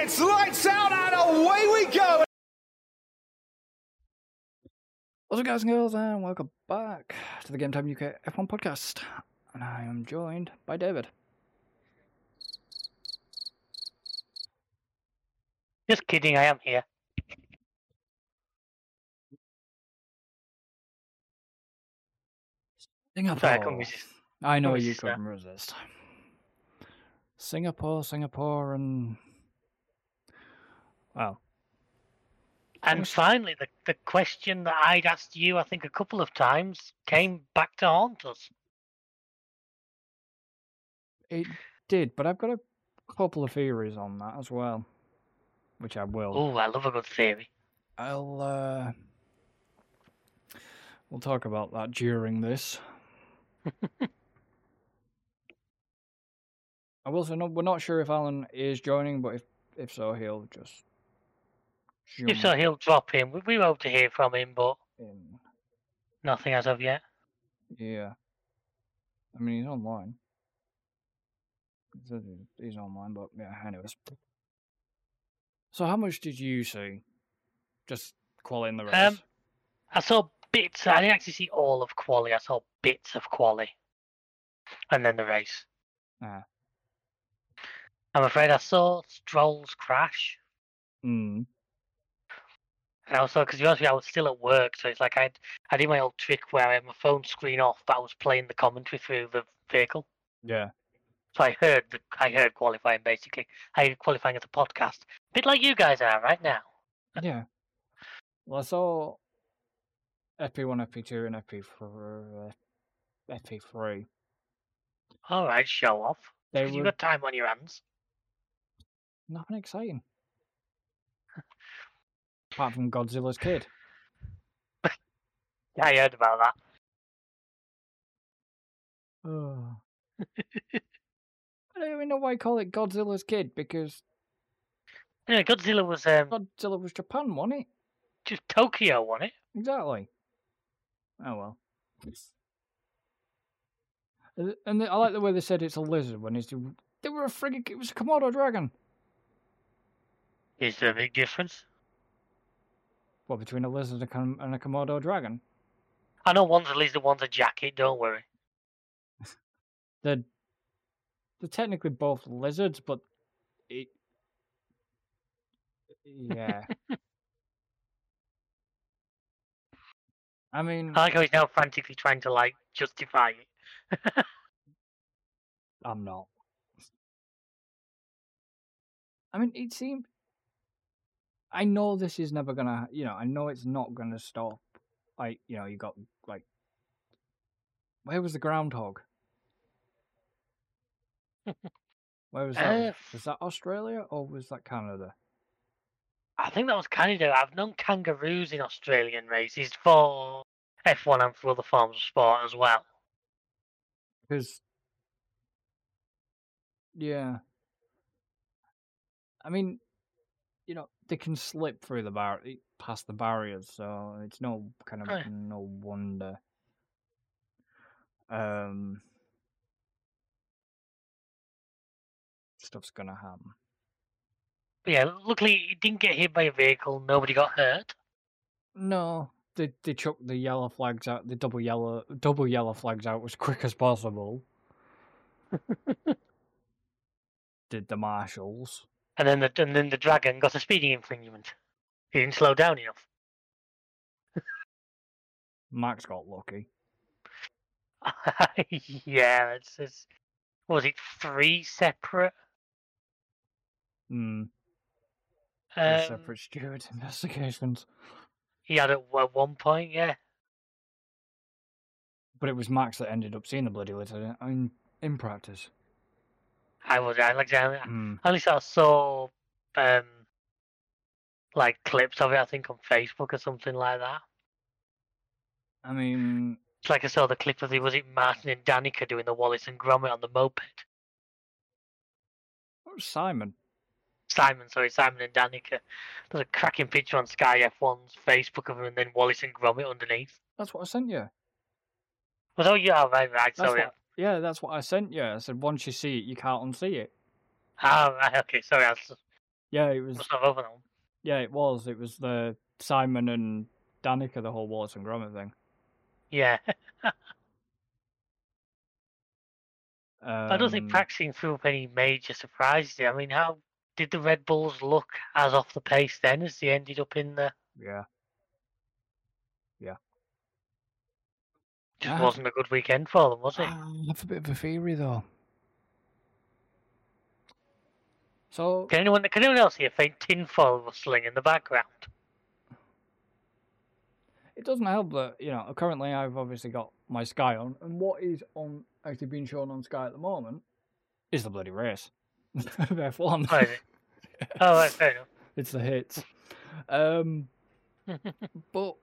It's lights out and away we go. What's up, guys and girls, and welcome back to the Game Time UK F1 podcast. And I am joined by David. Just kidding, I am here. Singapore. Sorry, I couldn't resist. I know you couldn't resist. Singapore, Singapore, and well, And finally, the, the question that I'd asked you, I think, a couple of times came back to haunt us. it did. But I've got a couple of theories on that as well, which I will. Oh, I love a good theory. I'll uh, we'll talk about that during this. I will say no, we're not sure if Alan is joining, but if if so, he'll just. If so, he'll drop in. We, we hope to hear from him, but in. nothing as of yet. Yeah. I mean, he's online. It says he- He's online, but yeah. Anyways. So, how much did you see? Just quality in the race. Um, I saw bits. I didn't actually see all of quali. I saw bits of quali, and then the race. Ah. I'm afraid I saw Stroll's crash. Mm. And also, because you asked me, I was still at work, so it's like I I did my old trick where I had my phone screen off, but I was playing the commentary through the vehicle. Yeah. So I heard the I heard qualifying basically. I heard qualifying as a podcast, a bit like you guys are right now. Yeah. Well, I saw FP1, FP2, and FP for uh, FP3. All right, show off. They were You've got time on your hands. nothing exciting. Apart from Godzilla's kid. Yeah, I heard about that. Oh. I don't even know why I call it Godzilla's kid because Yeah, Godzilla was um, Godzilla was Japan, wasn't it? just Tokyo, wasn't it? Exactly. Oh well. And I like the way they said it's a lizard when it's they were a friggin' it was a Komodo dragon. Is there a big difference? What between a lizard and a, Kom- and a Komodo dragon? I know one's a lizard, one's a jacket. Don't worry. They're they're technically both lizards, but it yeah. I mean, I like how he's now frantically trying to like justify it. I'm not. I mean, it seemed. I know this is never gonna, you know, I know it's not gonna stop. Like, you know, you got like, where was the groundhog? Where was that? Uh, was that Australia or was that Canada? I think that was Canada. I've known kangaroos in Australian races for F1 and for other forms of sport as well. Because, yeah, I mean, you know, they can slip through the bar past the barriers, so it's no kind of no wonder. Um, stuff's gonna happen. Yeah, luckily he didn't get hit by a vehicle. Nobody got hurt. No, they they chucked the yellow flags out, the double yellow double yellow flags out as quick as possible. Did the marshals? And then the and then the dragon got a speeding infringement. He didn't slow down enough. Max got lucky. yeah, it's, it's was it three separate Hmm. um, separate steward investigations. he had it at one- point, yeah. But it was Max that ended up seeing the bloody litter in, in practice. I was I like I Hmm. I only sort of saw um like clips of it, I think on Facebook or something like that. I mean, It's like I saw the clip of the was it Martin and Danica doing the Wallace and Gromit on the moped. what was Simon? Simon, sorry, Simon and Danica. There's a cracking picture on Sky F1's Facebook of them and then Wallace and Gromit underneath. That's what I sent you. Was oh yeah, right, right, That's sorry. what, yeah, that's what I sent you. I said once you see it, you can't unsee it. Ah, right, okay, sorry. I was, Yeah, it was. Have over them. Yeah, it was. It was the Simon and Danica, the whole Wallace and Gromit thing. Yeah. I don't think Um, practicing threw up any major surprises. I mean, how did the Red Bulls look as off the pace then as they ended up in the? Yeah. Just Ah. wasn't a good weekend for them, was it? I have a bit of a theory though. So Can anyone can anyone else hear faint tinfoil rustling in the background? it doesn't help that you know currently I've obviously got my Sky on, and what is on actually being shown on Sky at the moment is the bloody race. F1. Oh, is it? oh, right, fair enough. it's the hits. Um, but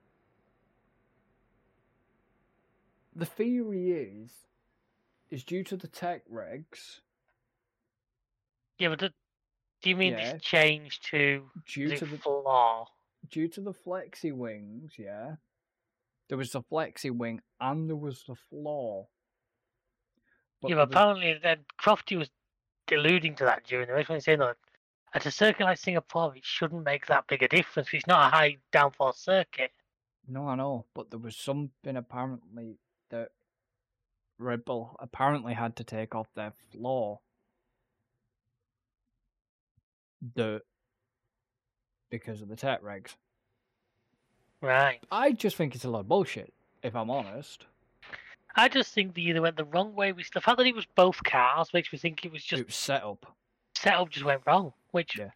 the theory is is due to the tech regs, yeah, but do, do you mean Yeah. this change to due the to the flaw? due to the flexi wings, yeah. There was the flexi wing and there was the flaw. But yeah, but was- apparently then Crofty was alluding to that during the race when he said that at a circuit like Singapore, it shouldn't make that big a difference. It's not a high downforce circuit. No, I know, but there was something apparently that Red Bull apparently had to take off their floor. The because of the tech regs. Right. I just think it's a lot of bullshit, if I'm honest. I just think they either went the wrong way with the fact that it was both cars makes me think it was just it was set up. setup just went wrong. Which Yeah.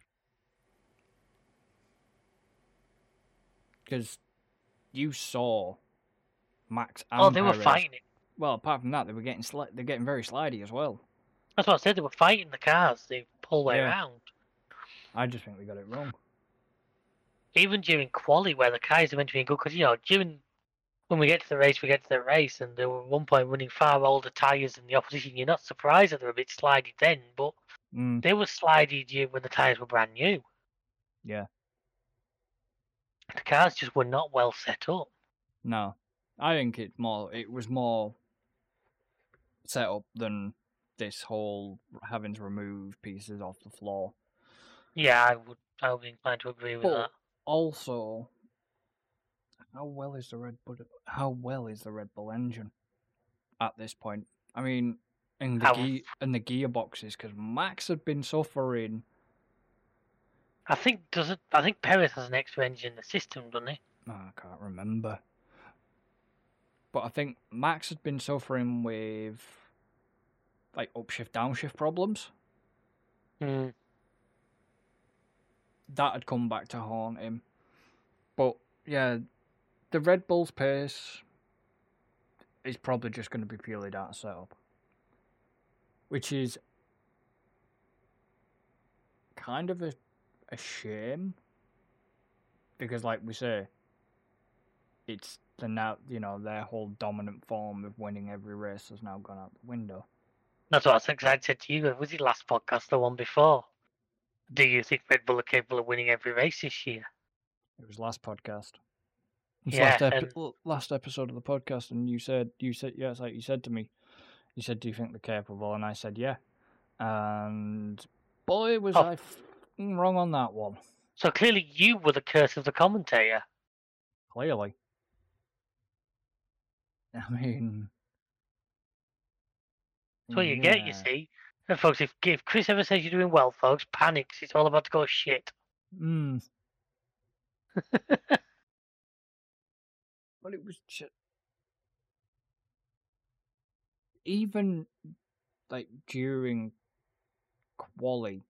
Because you saw Max and oh, they were Perez- fighting. Well, apart from that, they were getting sli- they're getting very slidey as well. That's what I said. They were fighting the cars They whole way Yeah. around. I just think we got it wrong. Even during quali, where the cars are meant to be good, because you know during when we get to the race, we get to the race, and they were at one point running far older tyres than the opposition. You're not surprised that they're a bit slidey then, but Mm, they were slidey when the tyres were brand new. yeah, The cars just were not well set up. no, I think it more. It was more set up than this whole having to remove pieces off the floor. Yeah, I would. I would be inclined to agree with But that. also, how well is the Red Bull? How well is the Red Bull engine at this point? I mean, in the ge- in the gearboxes, because Max had been suffering. I think does it. I think Perez has an extra engine in the system, doesn't he? oh, I can't remember, but I think Max had been suffering with like upshift downshift problems. Mm. that had come back to haunt him. But yeah, the Red Bull's pace is probably just going to be purely to setup, which is kind of a a shame because, like we say, it's the now you know their whole dominant form of winning every race has now gone out the window. That's what I said. 'cause I'd said to you. Was it last podcast, the one before? Do you think Red Bull are capable of winning every race this year? It was last podcast. It's Yeah, last, epi- and- last episode of the podcast, and you said you said yeah, it's like you said to me. You said, "Do you think they're capable?" And I said, "Yeah." And boy, was Oh. I wrong on that one. So clearly, you were the curse of the commentator. Clearly, I mean, That's what you get, you see. And folks, if, if Chris ever says you're doing well, folks, panics. it's all about to go shit. Mm. but it was just even like during quali,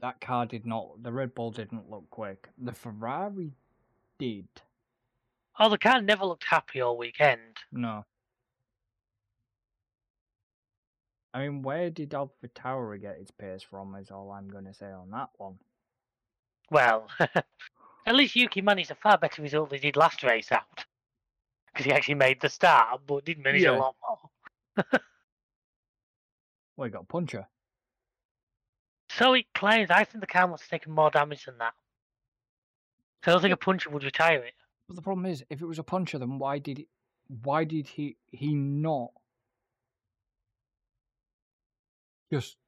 that car did not. The Red Bull didn't look quick. The Ferrari did. Oh, the car never looked happy all weekend. No. I mean, where did AlphaTauri get its pace from? Is all I'm going to say on that one. Well, at least Yuki managed a far better result than he did last race out. Because he actually made the start, but didn't manage Yeah. a lot more. Well, he got a puncher. So it claims, I think the car must have taken more damage than that. So I don't think a puncher would retire it. But the problem is, if it was a puncher, then why did he, why did he he not just?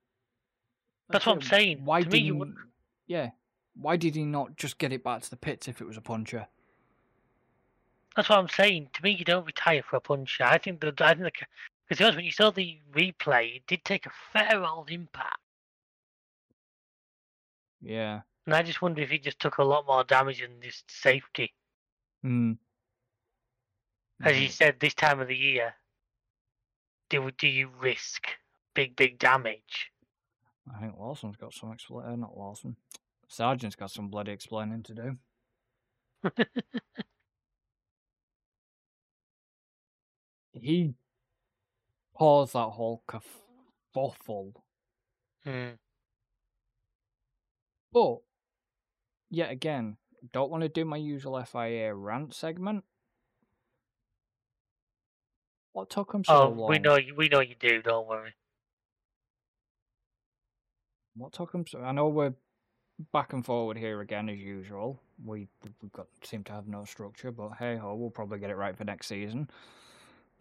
That's what I I'm saying. Why To me, did you he, wouldn't- yeah, why did he not just get it back to the pits if it was a puncher? That's what I'm saying. To me, you don't retire for a puncher. I think the I think the because when you saw the replay, it did take a fair old impact, Yeah. and I just wonder if he just took a lot more damage than just safety. Hmm. As you said, this time of the year, do do you risk big big damage? I think Lawson's got some explain. Uh, not Lawson. Sargeant's got some bloody explaining to do. He caused that whole kerfuffle. Hmm. But, yet again, don't want to do my usual FIA rant segment. What took him so Oh, long? we know you. We know you do. Don't worry. What took him so? I know we're back and forward here again as usual. We we've got seem to have no structure, but hey ho, we'll probably get it right for next season.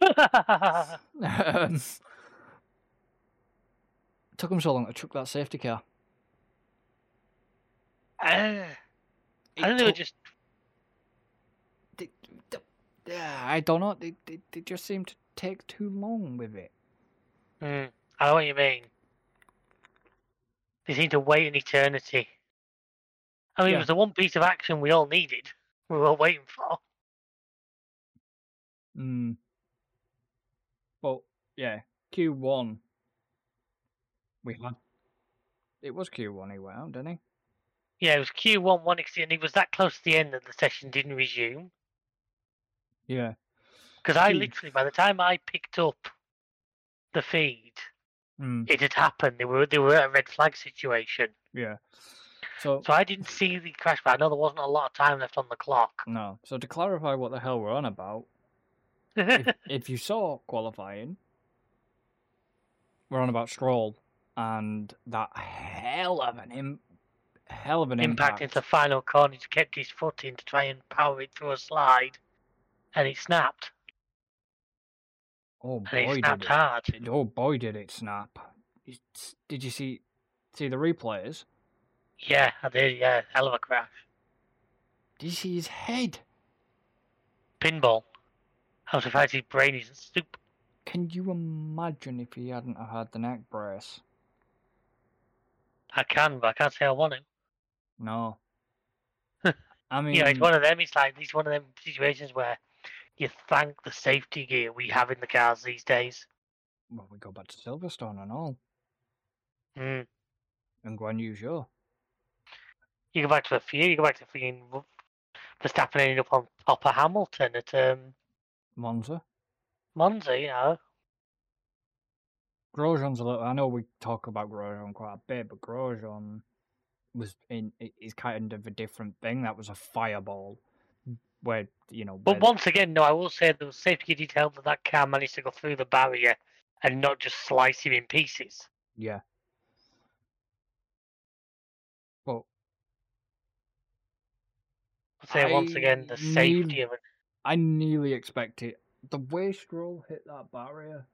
um, took him so long to chuck that safety car. Uh, I think they were just they- they- yeah, I don't know. They, they they just seem to take too long with it. Mm, I know what you mean. They seem to wait an eternity. I mean, Yeah. it was the one piece of action we all needed. We were waiting for. Mm. But yeah, Q one. We had. It was Q one. He went out, didn't he? Yeah, it was Q1 one and he was that close to the end that the session didn't resume. Yeah. Because I literally, by the time I picked up the feed, Mm. it had happened. They were they were at a red flag situation, Yeah. So so I didn't see the crash. But I know there wasn't a lot of time left on the clock. no. So to clarify what the hell we're on about, if, if you saw qualifying, we're on about Stroll and that hell of an Im- hell of an impact impact. into the final corner. He kept his foot in to try and power it through a slide, and it snapped. Oh And it boy, snapped did hard. it! Oh boy, did it snap! It's, did you see see the replays? Yeah, I did. Yeah, hell of a crash. Did you see his head? Pinball. I'm surprised his brain isn't soup. Can you imagine if he hadn't had the neck brace? I can, but I can't say I want him. No. I mean, Yeah, it's one of them. It's like it's one of them situations where you thank the safety gear we have in the cars these days. well, we go back to Silverstone and all, Mm. and Guan Yu Zhou. You go back to a few. You go back to freaking Verstappen ending up on top of Hamilton at um, Monza. Monza. You know, Grosjean's a little. I know we talk about Grosjean quite a bit, but Grosjean was in. i- Is kind of a different thing. That was a fireball, where you know. but where- once again, no, I will say there was safety detail that that car managed to go through the barrier and not just slice him in pieces. Yeah. Well, I'll say once again, the safety of it. I nearly expected the way Stroll hit that barrier.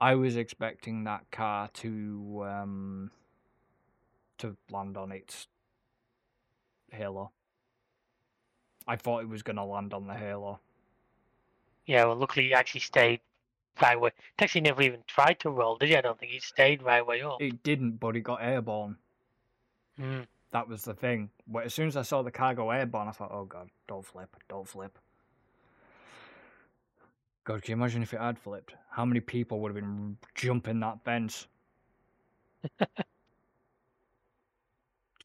I was expecting that car to um to land on its halo. I thought it was going to land on the halo. Yeah, well, luckily he actually stayed right way. It actually never even tried to roll, did he? I don't think he stayed right way up. It didn't, but it got airborne. Mm. That was the thing. But as soon as I saw the cargo airborne, I thought, "Oh God, don't flip, don't flip." God, can you imagine if it had flipped? How many people would have been jumping that fence?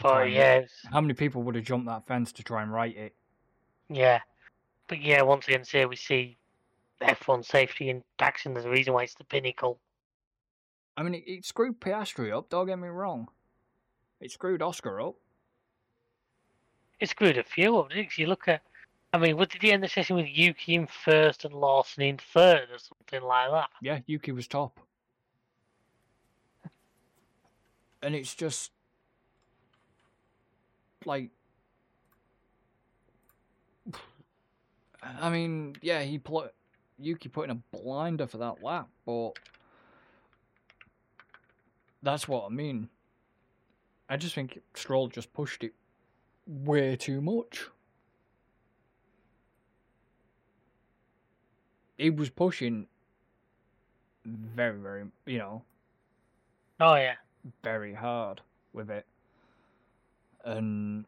To try But and- yeah, was- How many people would have jumped that fence to try and right it? yeah. But yeah, once again, here we see F1 safety in action. There's a reason why it's the pinnacle. I mean, it, it screwed Piastri up. Don't get me wrong. It screwed Oscar up. It screwed a few up, didn't it? 'Cause you look at, I mean, what did he end the session with Yuki in first and Lawson in third or something like that? Yeah, Yuki was top. And it's just like I mean, yeah, he put Yuki put in a blinder for that lap, but that's what I mean. I just think Stroll just pushed it way too much. He was pushing very, very, you know, Oh yeah. very hard with it. And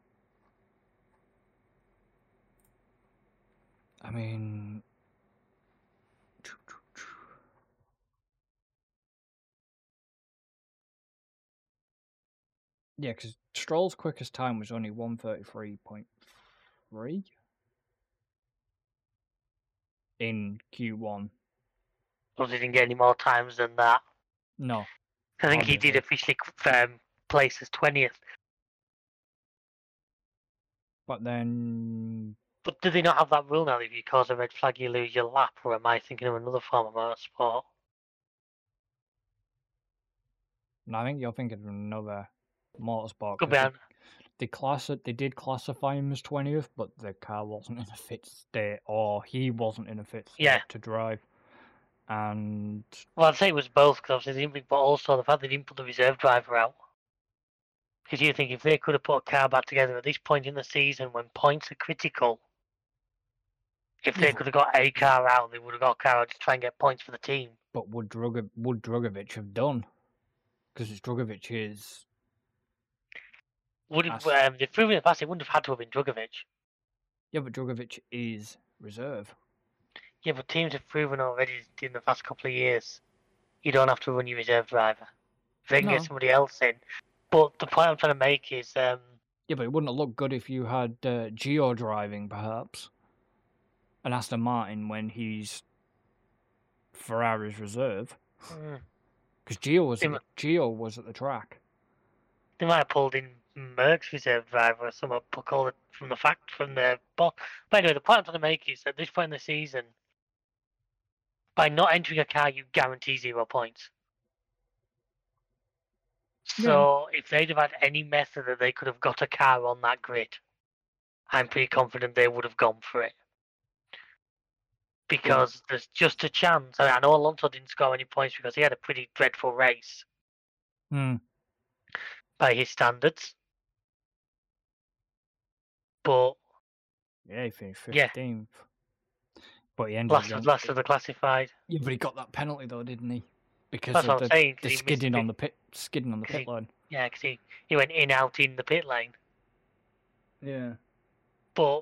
I mean Yeah, because Stroll's quickest time was only 133.3 in Q1. Because he didn't get any more times than that. No. I think he did officially um, place as twentieth. But then But do they not have that rule now? that If you cause a red flag, you lose your lap. Or am I thinking of another form of motorsport? no, I think you're thinking of another motorsport. Could 'cause be. they- class it, they did classify him as 20th, but the car wasn't in a fit state, or he wasn't in a fit state Yeah. to drive. And Well, I'd say it was both because obviously they didn't, but also the fact they didn't put the reserve driver out. Because you think if they could have put a car back together at this point in the season when points are critical, if they could have got a car out, they would have got a car out to try and get points for the team. but would Drug would Drugovich have done? Because Drugovich is Would That's- um, they've proven in the past it wouldn't have had to have been Drugovich. yeah, but Drugovich is reserve. Yeah, but teams have proven already in the past couple of years you don't have to run your reserve driver. If they can No. get somebody else in. But the point I'm trying to make is um, Yeah, but it wouldn't look good if you had uh, Gio driving, perhaps, and Aston Martin when he's Ferrari's reserve. Because Gio was They at Gio was at the track. they might have pulled in Merc's reserve driver or someone put call it from the fact from the but but anyway the point I'm trying to make is at this point in the season by not entering a car you guarantee zero points. Yeah. So if they'd have had any method that they could have got a car on that grid, I'm pretty confident they would have gone for it. Because there's just a chance. I, mean, I know Alonso didn't score any points because he had a pretty dreadful race Hmm. by his standards. But Yeah, he finished Yeah. fifteenth. But he ended last up of, last of the classified. Yeah, but he got that penalty though, didn't he? Because That's of what I'm the, saying. 'cause the skidding on the pit, skidding on the 'cause pit he- line. Yeah, because he, he went in out in the pit lane. Yeah. But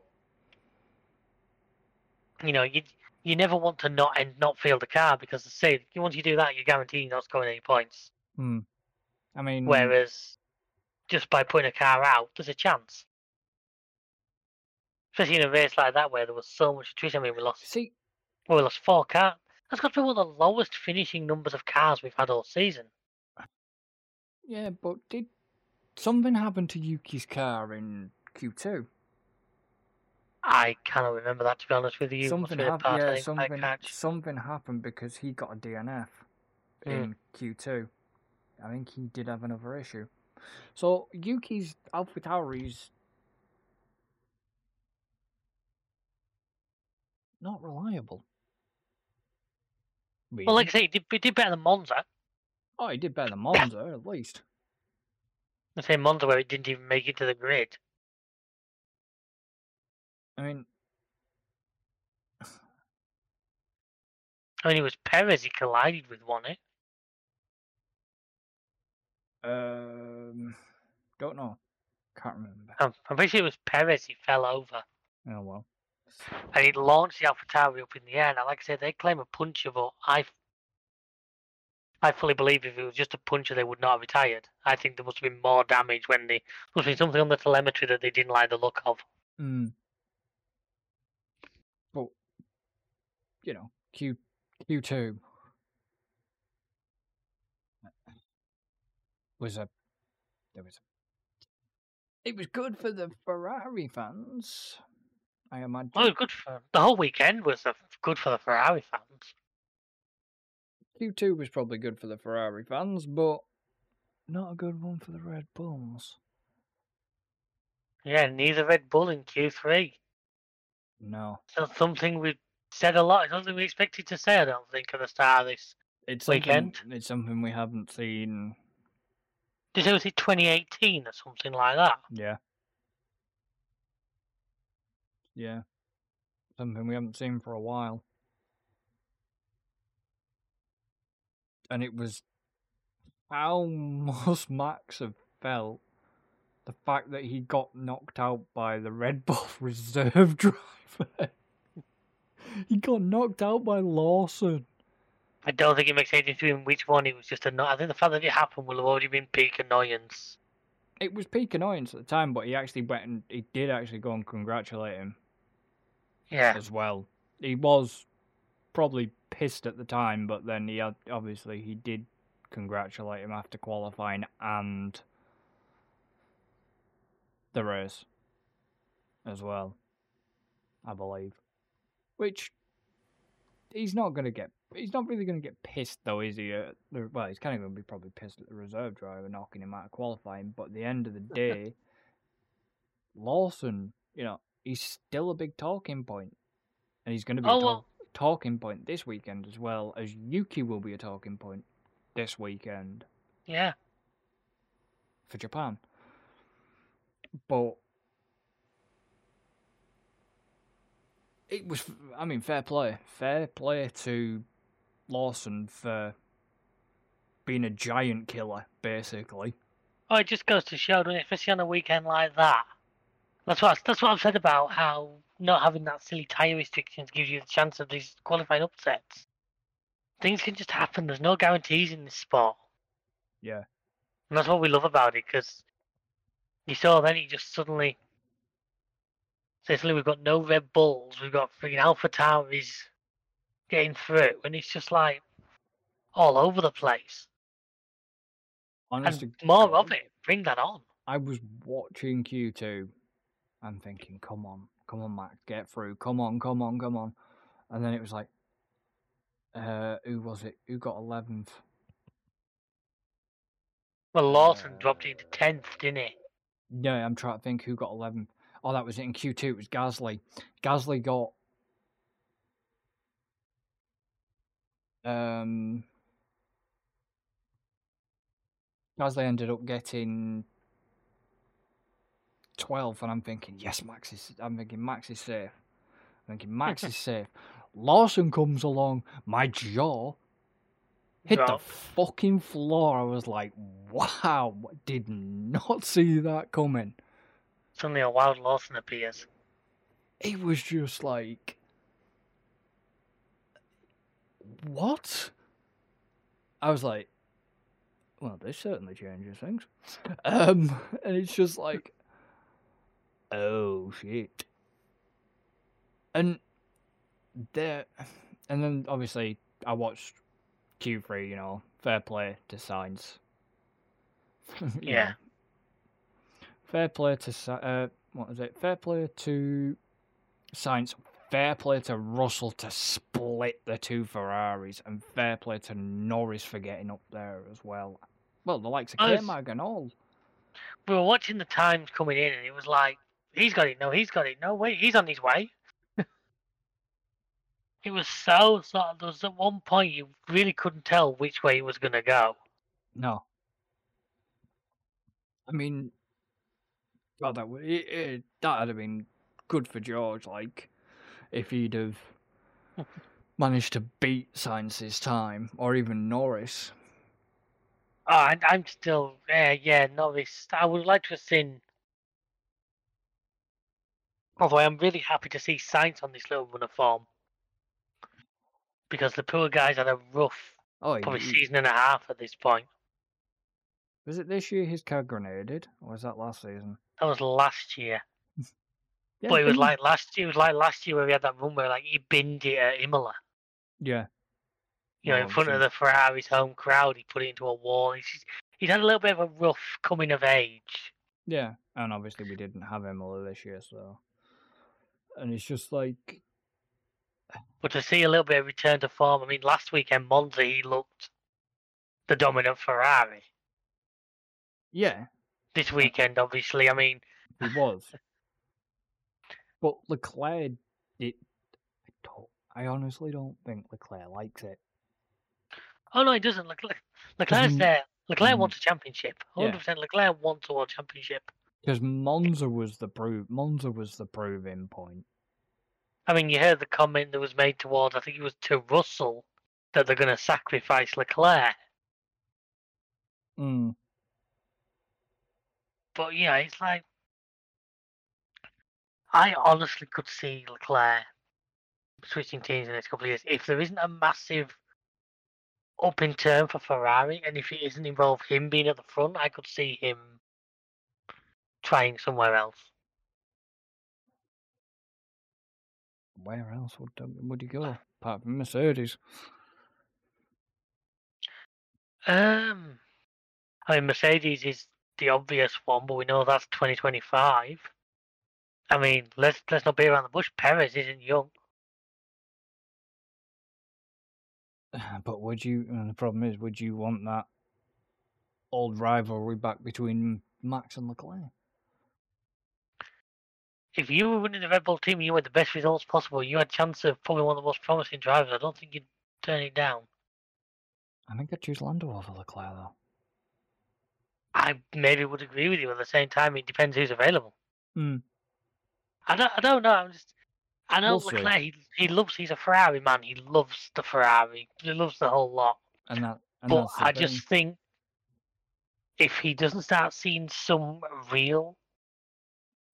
you know, you you never want to not and not field a car because say once you do that, you're guaranteed not scoring any points. Hmm. I mean, Whereas just by putting a car out, there's a chance. Especially in a race like that where there was so much attrition. I mean, we lost see, well, we lost four cars. That's got to be one of the lowest finishing numbers of cars we've had all season. Ah. yeah, but did something happen to Yuki's car in Q two? I cannot remember that to be honest with you. Something happened. Yeah, something. Something happened because he got a DNF in Q two. I think he did have another issue. So Yuki's AlphaTauri's not reliable. Well, like I say, he did, he did better than Monza. oh, he did better than Monza at least. The same Monza where he didn't even make it to the grid. I mean, I mean, it was Perez he collided with, wasn't it? um, don't know, can't remember. I'm, I'm pretty sure it was Perez he fell over. Oh well. And it launched the AlphaTauri up in the air. Now, like I said, they claim a puncher, but I, I fully believe if it was just a puncher, they would not have retired. I think there must have been more damage when they must have been something on the telemetry that they didn't like the look of. Hmm. But you know, Q Q two was a there was a, it was good for the Ferrari fans. I imagine. Oh, well, good for the whole weekend was good for the Ferrari fans. Q two was probably good for the Ferrari fans, but not a good one for the Red Bulls. Yeah, neither Red Bull in Q3. No, So something we said a lot. It's something we expected to say. I don't think at the start of this. it's Weekend? It's something we haven't seen Did it was it 2018 or something like that? Yeah. Yeah. Something we haven't seen for a while. And it was how must Max have felt the fact that he got knocked out by the Red Bull reserve driver. he got knocked out by Lawson. I don't think it makes any difference which one. It was just anno- I think the fact that it happened will have already been peak annoyance. It was peak annoyance at the time, but he actually went and he did actually go and congratulate him. Yeah. as well. He was probably pissed at the time, but then he had, obviously he did congratulate him after qualifying and the race as well, I believe. Which he's not going to get. He's not really going to get pissed though, is he? At the, well, he's kind of going to be probably pissed at the reserve driver knocking him out of qualifying. But at the end of the day, Lawson, you know, he's still a big talking point, and he's going to be Oh, a talk- well. talking point this weekend as well as Yuki will be a talking point this weekend Yeah. for Japan. But it was, I mean, fair play, fair play to Lawson for being a giant killer, basically. Oh, it just goes to show, doesn't it? Especially on a weekend like that. That's what that's what I've said about how not having that silly tyre restrictions gives you the chance of these qualifying upsets. Things can just happen. There's no guarantees in this sport, Yeah, and that's what we love about it. Because you saw then he just suddenly. So suddenly we've got no Red Bulls, we've got freaking Alpha Tauris getting through, and it's just like all over the place. honest And more God, of it. Bring that on. I was watching Q2 and thinking, come on, come on, Max, get through. Come on, come on, come on. And then it was like, uh, who was it? Who got 11th? Well, Lawson dropped Uh, into tenth, didn't he? Yeah, I'm trying to think who got 11th. Oh, that was it in Q2. It was Gasly. Gasly got. Um. Gasly ended up getting 12, and I'm thinking, yes, Max is. I'm thinking Max is safe. I'm thinking Max is safe. Lawson comes along. My jaw hit the fucking floor. I was like, wow, did not see that coming. Suddenly a wild Lawson appears. it was just like what i was like well this certainly changes things um and it's just like oh shit and there and then obviously i watched q3 you know fair play to Sainz Yeah. fair play to uh what was it fair play to Sainz, fair play to Russell to split the two Ferraris, and fair play to Norris for getting up there as well. Well, the likes of K-Mag and all. We were watching the times coming in, and it was like, he's got it. No, he's got it. No, wait, he's on his way. it was so sort of. There was at one point you really couldn't tell which way he was going to go. No. I mean, well, that would it, it, that'd have been good for George. Like, if he'd have managed to beat Sainz's time, or even Norris. Oh, and I'm still, yeah, yeah, Norris. I would like to have seen. Although I am really happy to see Sainz on this little run of form. Because the poor guy's had a rough, Oh, probably he- season and a half at this point. was it this year his car grenaded, or was that last season? That was last year. Yeah, but it was like last year. It was like last year where we had that run where like he binned it at Imola. yeah. You know, Well, in oh, front of the Ferrari's home crowd, he put it into a wall. He's he's had a little bit of a rough coming of age. Yeah, and obviously we didn't have Imola this year, so. And it's just like, But to see a little bit of return to form, I mean, last weekend Monza he looked the dominant Ferrari. yeah, This weekend, obviously, I mean, he was. but Leclerc did. I, don't, I honestly don't think Leclerc likes it. oh no, he doesn't. Look Leclerc's there. Leclerc Mm. wants a championship. Yeah. 100% Leclerc wants a world championship. Because Monza was the prove Monza was the proving point. I mean, you heard the comment that was made towards, I think it was to Russell, that they're going to sacrifice Leclerc. Mm. But yeah, it's like I honestly could see Leclerc switching teams in the next couple of years if there isn't a massive up in turn for Ferrari, and if it isn't involved him being at the front, I could see him trying somewhere else. Where else would would he go apart from Mercedes? Um, I mean, Mercedes is the obvious one, but we know that's 2025. I mean, let's let's not be around the bush. Perez isn't young. But would you? And the problem is, would you want that old rivalry back between Max and Leclerc? If you were running the Red Bull team, and you had the best results possible. You had a chance of probably one of the most promising drivers. I don't think you'd turn it down. I think I'd choose Lando over Leclerc though. I maybe would agree with you. At the same time, it depends who's available. Hmm. I don't. I don't know. I'm just. I know We'll see. Leclerc. He, he loves. He's a Ferrari man. He loves the Ferrari. He loves the whole lot. And that. And but I thing. just think if he doesn't start seeing some real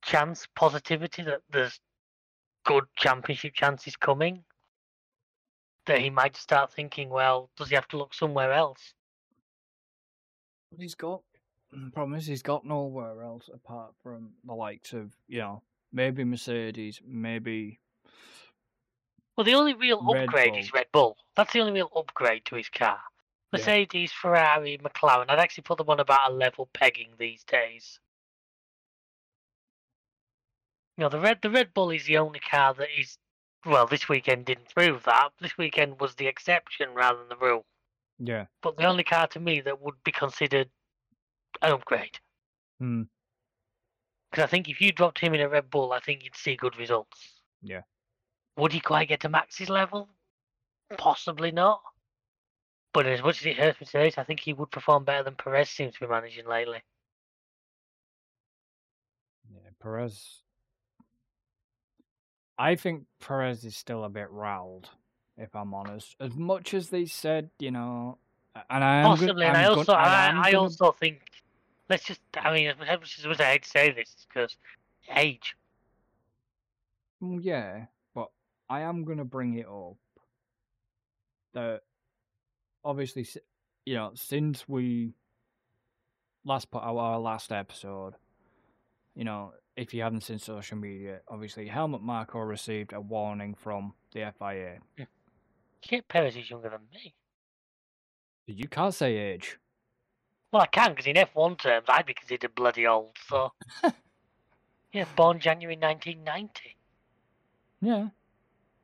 chance, positivity that there's good championship chances coming, that he might start thinking, well, does he have to look somewhere else? But he's got. The problem is, he's got nowhere else apart from the likes of you know maybe Mercedes, maybe Well, the only real Red upgrade Bull. is Red Bull. That's the only real upgrade to his car. Yeah. Mercedes, Ferrari, McLaren. I'd actually put them on about a level pegging these days. You know, the Red the Red Bull is the only car that is well, this weekend didn't prove that. This weekend was the exception rather than the rule. yeah. But the only car to me that would be considered an upgrade. Hmm. Because I think if you dropped him in a Red Bull, I think you'd see good results. Yeah. Would he quite get to Max's level? Possibly not. But as much as it hurts Mercedes, I think he would perform better than Perez seems to be managing lately. Yeah, Perez. I think Perez is still a bit riled, if I'm honest. As much as they said, you know, and I Possibly, and I'm I also, and I, I gonna- also think, let's just, I mean, as much as I hate to say this, because age. Mm, yeah, but I am gonna bring it up that obviously, you know, since we last put out our last episode, you know, if you haven't seen social media, obviously Helmut Marko received a warning from the FIA. Shit, hmm. Perez is younger than me. You can't say age. Well, I can, because in F1 terms, I'd be considered bloody old, so. yeah, born January 1990. Yeah.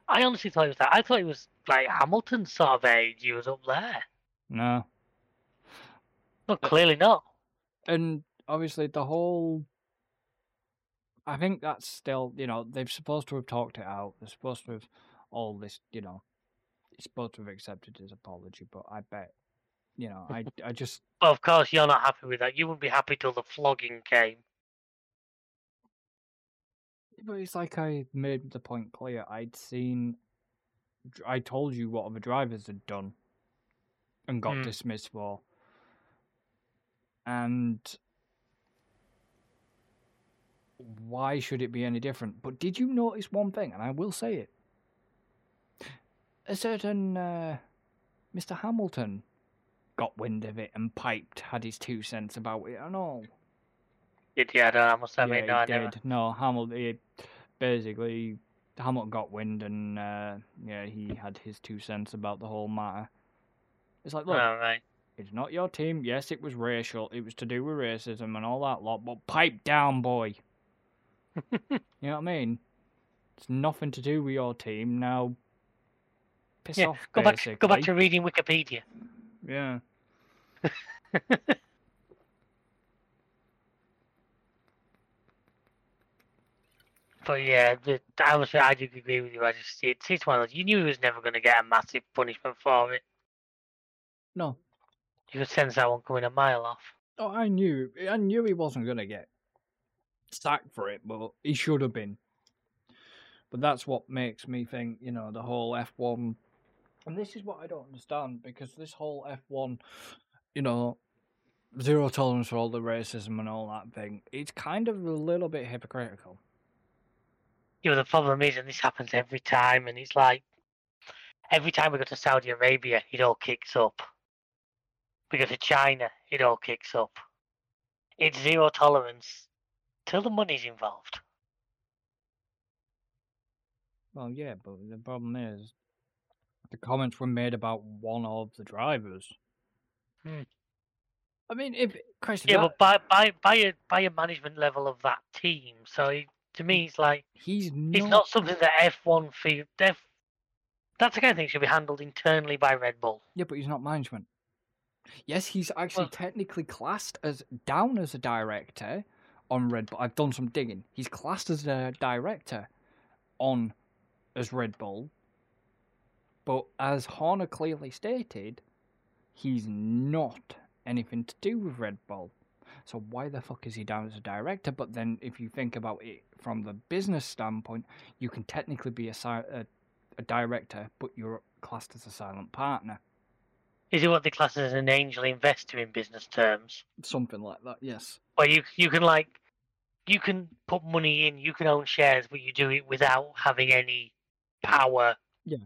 I honestly thought it was that. I thought it was like Hamilton sort of age. He was up there. No. No, uh, clearly not. and obviously the whole i think that's still you know they're supposed to have talked it out they're supposed to have all this you know he's supposed to have accepted his apology but i bet you know i i just Well, of course, you're not happy with that. You wouldn't be happy till the flogging came. but it's like i made the point clear i'd seen i told you what other drivers had done and got Hmm. dismissed for and why should it be any different? But did you notice one thing? And I will say it. A certain uh, Mr. Hamilton got wind of it and piped, had his two cents about it and all. Did? I don't know. I must yeah, no, I he never. No, Hamilton. He, basically, Hamilton got wind and uh, yeah, he had his two cents about the whole matter. It's like, look, All right. it's not your team. Yes, it was racial. It was to do with racism and all that lot. But pipe down, boy. you know what I mean? It's nothing to do with your team. Now, piss Yeah, off. go back. Go back to reading Wikipedia. Yeah. But yeah, the, honestly, I do agree with you. I just it's, it's one of those. You knew he was never going to get a massive punishment for it. No. You could sense that one coming a mile off. Oh, I knew, I knew he wasn't gonna get sacked for it, but he should have been. But that's what makes me think, you know, the whole F one, and this is what I don't understand because this whole F one, you know, zero tolerance for all the racism and all that thing, it's kind of a little bit hypocritical. You know, the problem is, and this happens every time, and it's like every time we go to Saudi Arabia, it all kicks up. We go to China, it all kicks up. It's zero tolerance till the money's involved. Well, yeah, but the problem is the comments were made about one of the drivers. Hmm. I mean, if Chris, Yeah, that- but by by by a by a management level of that team, so it, to me, it's like he's not, it's not something that F1 feel. F, that's the kind of thing should be handled internally by Red Bull. Yeah, but he's not management. Yes, he's actually Well- technically classed as down as a director on Red Bull. I've done some digging. He's classed as a director on as Red Bull, but as Horner clearly stated, he's not anything to do with Red Bull. So why the fuck is he down as a director? But then, if you think about it from the business standpoint, you can technically be a, a, a director, but you're classed as a silent partner. Is it what they class as an angel investor in business terms? Something like that, yes. Where you you can like you can put money in, you can own shares, but you do it without having any power. Yeah.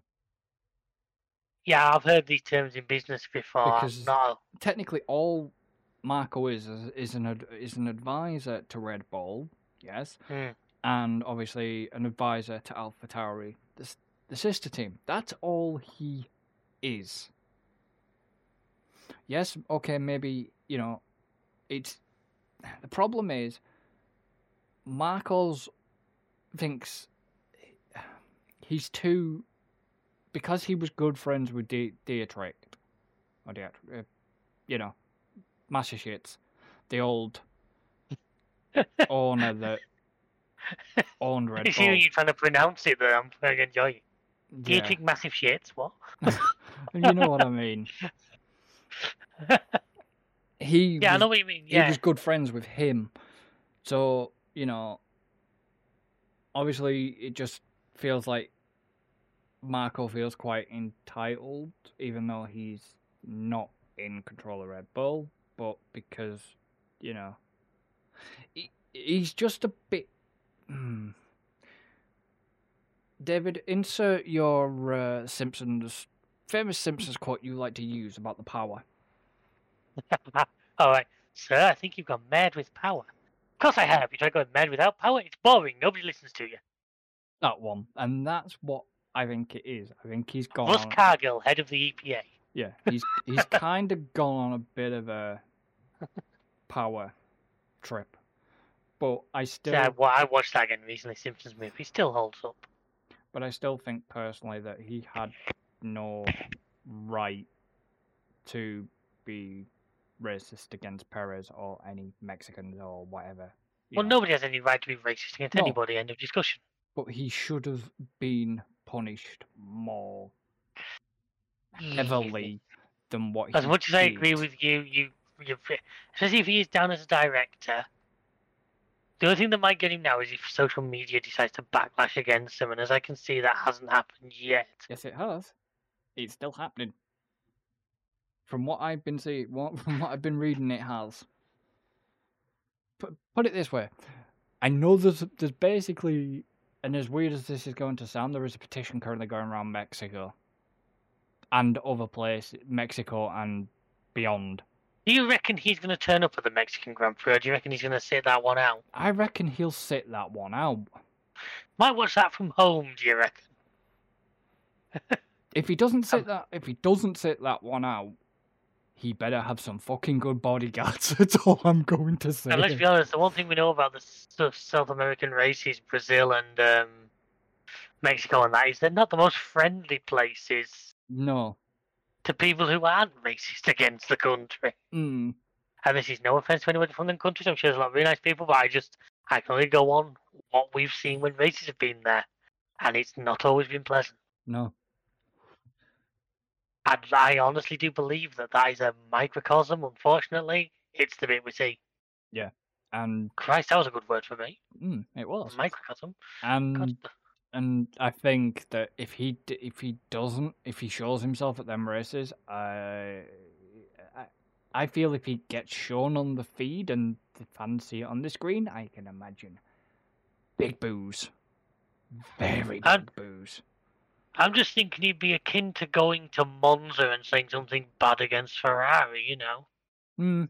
Yeah, I've heard these terms in business before. Because- No, Technically, all Marko is is, an is an advisor to Red Bull, yes, Hmm. and obviously an advisor to AlphaTauri, the the sister team. That's all he is. Yes, okay, maybe you know, it's the problem is Marko's thinks he's too because he was good friends with Di- Dietrich or Dietrich, uh, you know, Master Shits, the old owner that owned Red I see Bull. You're trying to pronounce it, but I'm very enjoying it. Do you Yeah, drink massive shits? What? you know what I mean. He Yeah, I know what you mean. Yeah. he was good friends with him. So, you know, obviously it just feels like Marko feels quite entitled, even though he's not in control of Red Bull, but because, you know, he, he's just a bit. Hmm. David, insert your uh, Simpsons, famous Simpsons quote you like to use about the power. All right, sir. I think you've gone mad with power. Of course I have. You try going mad without power, it's boring. Nobody listens to you. That one, and that's what I think it is. I think he's gone. Russ Cargill, head of the EPA. yeah, he's he's kind of gone on a bit of a power trip, but I still, Yeah, well, I watched that again recently. Simpsons movie It still holds up. but I still think personally that he had no right to be racist against Perez or any Mexicans or whatever. Well, know. nobody has any right to be racist against No. anybody. End of discussion. but he should have been punished more heavily than what As much as I agree with you, you, you, especially if he is down as a director. The only thing that might get him now is if social media decides to backlash against him, and as I can see, that hasn't happened yet. Yes, it has. It's still happening. From what I've been seeing, what from what I've been reading, it has. Put put it this way, I know there's there's basically, and as weird as this is going to sound, there is a petition currently going around Mexico, and other places, Mexico and beyond. Do you reckon he's going to turn up at the Mexican Grand Prix, or do you reckon he's going to sit that one out? I reckon he'll sit that one out. Might watch that from home, do you reckon? If he doesn't Um sit that, if he doesn't sit that one out, he better have some fucking good bodyguards. That's all I'm going to say. And let's be honest, the one thing we know about the South American races, Brazil and um, Mexico, and that is they're not the most friendly places No. to people who aren't racist against the country. Mm. And this is no offense to anybody from the countries. I'm sure there's a lot of really nice people, but I just I can only go on what we've seen when races have been there, and it's not always been pleasant. No. I, I honestly do believe that that is a microcosm. Unfortunately, it's the bit we see. Yeah, And Christ, that was a good word for me. mm, it was. Microcosm. And God, and I think that if he if he doesn't if he shows himself at them races, I I, I feel if he gets shown on the feed and the fans see it on the screen, I can imagine big boos, very big And- boos. I'm just thinking he'd be akin to going to Monza and saying something bad against Ferrari, you know? Hmm.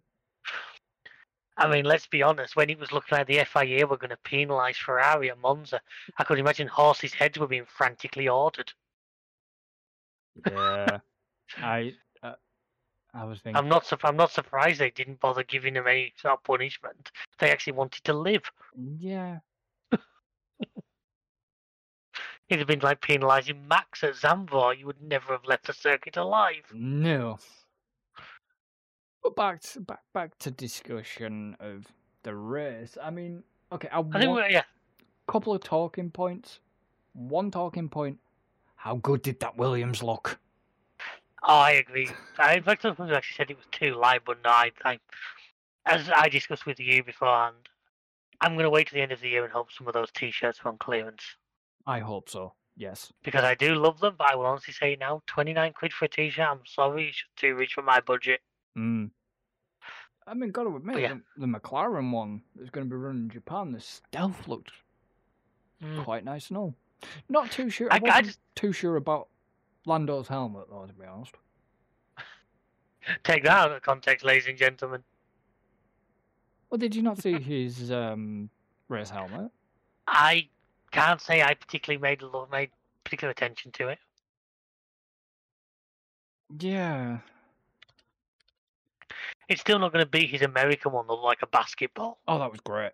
I mean, let's be honest, when it was looking like the FIA were going to penalise Ferrari at Monza, I could imagine horses' heads were being frantically ordered. Yeah, I uh, I was thinking. I'm not, surp- I'm not surprised they didn't bother giving him any sort of punishment. They actually wanted to live. Yeah, It'd have been like penalising Max at Zandvoort. You would never have left the circuit alive. no. But back to, back back to discussion of the race. I mean, okay, I, I think, want we're, yeah, couple of talking points. One talking point: How good did that Williams look? Oh, I agree. I, in fact, someone actually said it was too light, but no, I, I, as I discussed with you beforehand, I'm going to wait to the end of the year and hope some of those T-shirts are on clearance I hope so. Yes. because I do love them. But I will honestly say now, 29 quid for a T-shirt. I'm sorry, it's just too rich for my budget. Mm. I mean, gotta admit, yeah. the, the McLaren one that's going to be running in Japan, the stealth looked Mm. quite nice and all. Not too sure. I- I, I just- too sure about Lando's helmet, though, to be honest. Take that out of context, ladies and gentlemen. Well, did you not see his um, race helmet? I can't say I particularly made a lot, made particular attention to it. Yeah. It's still not going to beat his American one like a basketball. Oh, that was great.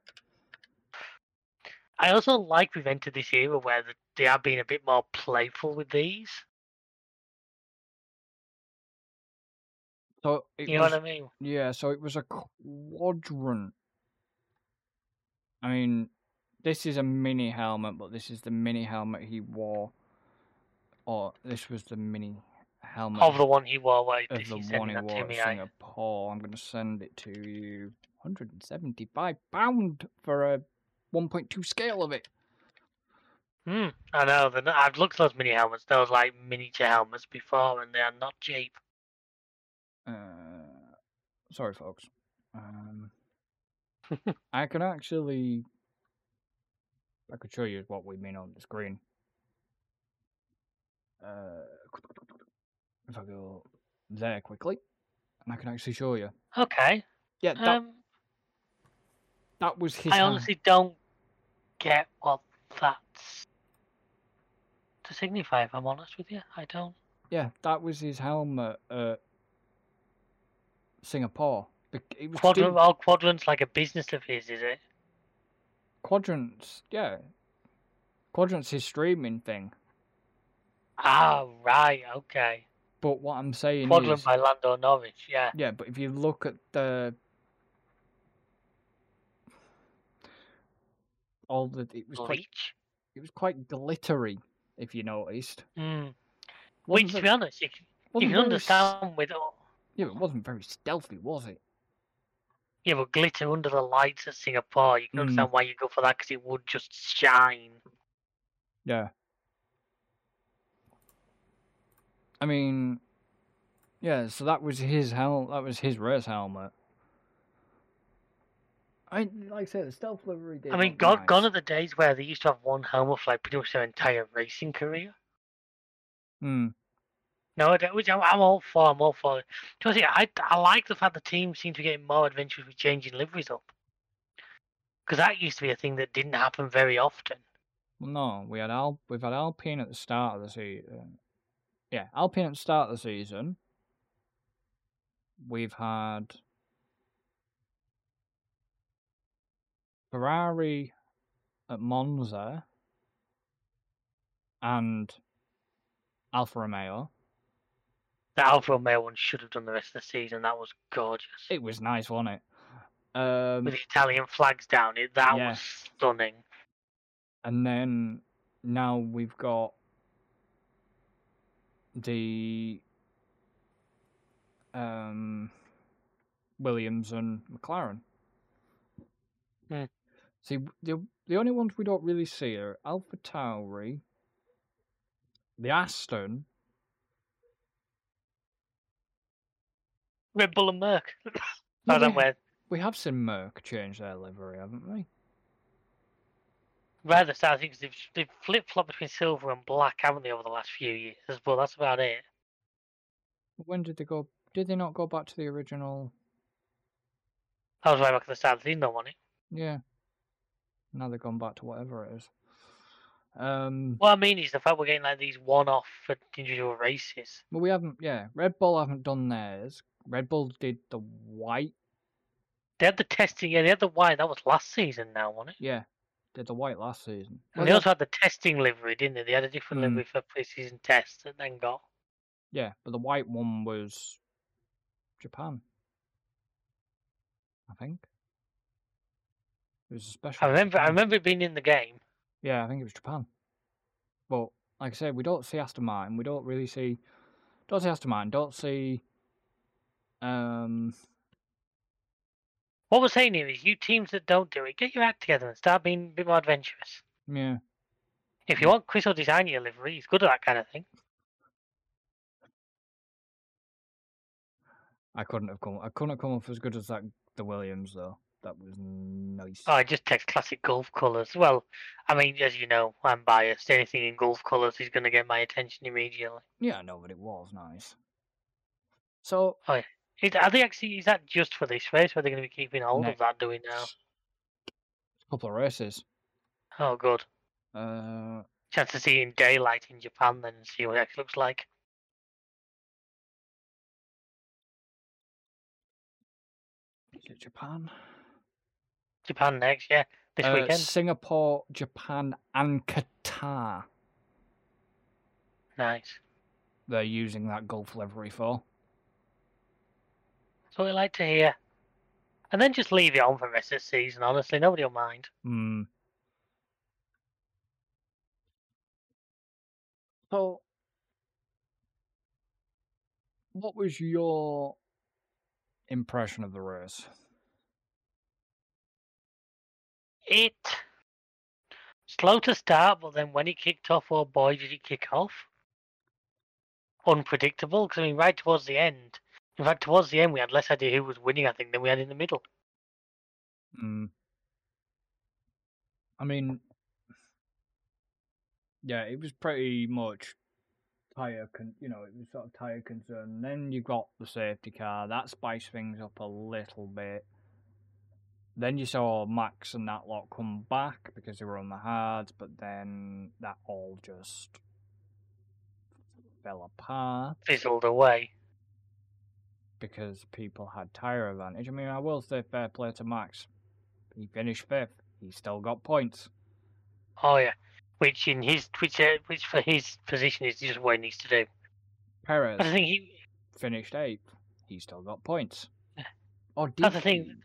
I also like we've entered this era where the, they are being a bit more playful with these. So it You know was, what I mean? Yeah, so it was a quadrant. I mean, this is a mini helmet, but this is the mini helmet he wore. Or this was the mini helmet Of the one he wore, where of the one he wore to at Singapore. I'm going to send it to you. 175 pound for a 1.2 scale of it. Hmm, I know. not- I've looked at those mini helmets. Those like miniature helmets before, and they are not cheap. Uh, sorry, folks. Um, I can actually. I could show you what we mean on the screen. Uh, if I go there quickly, and I can actually show you. Okay. Yeah, that, Um, that was his. I hand. honestly don't get what that's to signify. If I'm honest with you, I don't. Yeah, that was his helmet at Singapore. Bec- It was Quadrant, still- all quadrants like a business of his, is it? Quadrants. Yeah, quadrants his streaming thing. Ah, right. Okay. But what I'm saying Quadrant is, by Lando Norris. Yeah. yeah. But if you look at the all the, it was quite, it was quite glittery. If you noticed, Mm. Which, to be honest, you can, you can very s- understand with all. Yeah, it wasn't very stealthy, was it? Yeah, but glitter under the lights at Singapore, you can Mm. understand why you go for that because it would just shine. Yeah. I mean, yeah. So that was his hel. That was his race helmet. I like I said, the stealth livery. Did I mean, look gone, nice. gone are the days where they used to have one helmet for like pretty much their entire racing career. Hmm. No, which I'm, I'm all for. I'm all for. it. To be I I like the fact the team seem to be getting more adventurous with changing liveries up. Because that used to be a thing that didn't happen very often. No, we had Al. We've had Alpine at the start of the season. Uh, yeah, Alpine at the start of the season. We've had Ferrari at Monza and Alfa Romeo. The Alfa Romeo one should have done the rest of the season. That was gorgeous. It was nice, wasn't it? Um, With the Italian flags down it, that Yeah. was stunning. and then now we've got the um, Williams and McLaren. Hmm. See, the the only ones we don't really see are Alpha Tauri, the Aston, Red Bull and Merc. No, I don't we- wear We have seen Merc change their livery, haven't we? rather sad things. They've, they've flip flopped between silver and black, haven't they, over the last few years? But that's about it. When did they go? Did they not go back to the original? I was right back at the start. They don't want it. Yeah. Now they've gone back to whatever it is. Um, What I mean is the fact we're getting like these one-off for individual races. well, we haven't. Yeah, Red Bull haven't done theirs. Red Bull did the white. They had the testing. Yeah, they had the white. That was last season now, wasn't it? Yeah, They did the white last season. And Well, they also had the testing livery, didn't they? They had a different Mm. livery for pre-season tests that then got. yeah, but the white one was Japan. I think. It was a special. I remember. I remember it being in the game. Yeah, I think it was Japan. But like I said, we don't see Aston Martin. We don't really see. Don't see Aston Martin. Don't see. Um. What we're saying here is, you teams that don't do it, get your act together and start being a bit more adventurous. Yeah. If you want Chris design your livery, he's good at that kind of thing. I couldn't have come. I couldn't have come up as good as that. The Williams though. That was nice. Oh, it just text classic golf colours. Well, I mean, as you know, I'm biased. Anything in golf colours is going to get my attention immediately. Yeah, no, but it was nice. So Is, are they actually? Is that just for this race? Or are they going to be keeping hold next of that doing now? couple of races. Oh, good. Uh, Chance to see in daylight in Japan then and see what it actually looks like. is it Japan? Japan next, yeah, this Uh, weekend. Singapore, Japan, and Qatar. Nice. They're using that golf livery for. That's what we like to hear. And then just leave it on for the rest of the season. Honestly, nobody will mind. Hmm. So, what was your impression of the race? It slow to start, but then when it kicked off, oh boy, did it kick off! Unpredictable. Because I mean, right towards the end. In fact, towards the end, we had less idea who was winning. I think than we had in the middle. Hmm. I mean, yeah, it was pretty much tire, con- you know, it was sort of tire concern. Then you got the safety car that spiced things up a little bit. Then you saw Max and that lot come back because they were on the hard, but then that all just fell apart Fizzled away. because people had tire advantage. I mean, I will say fair play to Max. He finished fifth. He still got points. Oh yeah, which in his which uh, which for his position is just what he needs to do. Perez I think he finished eighth. He still got points. Or did That's the thing.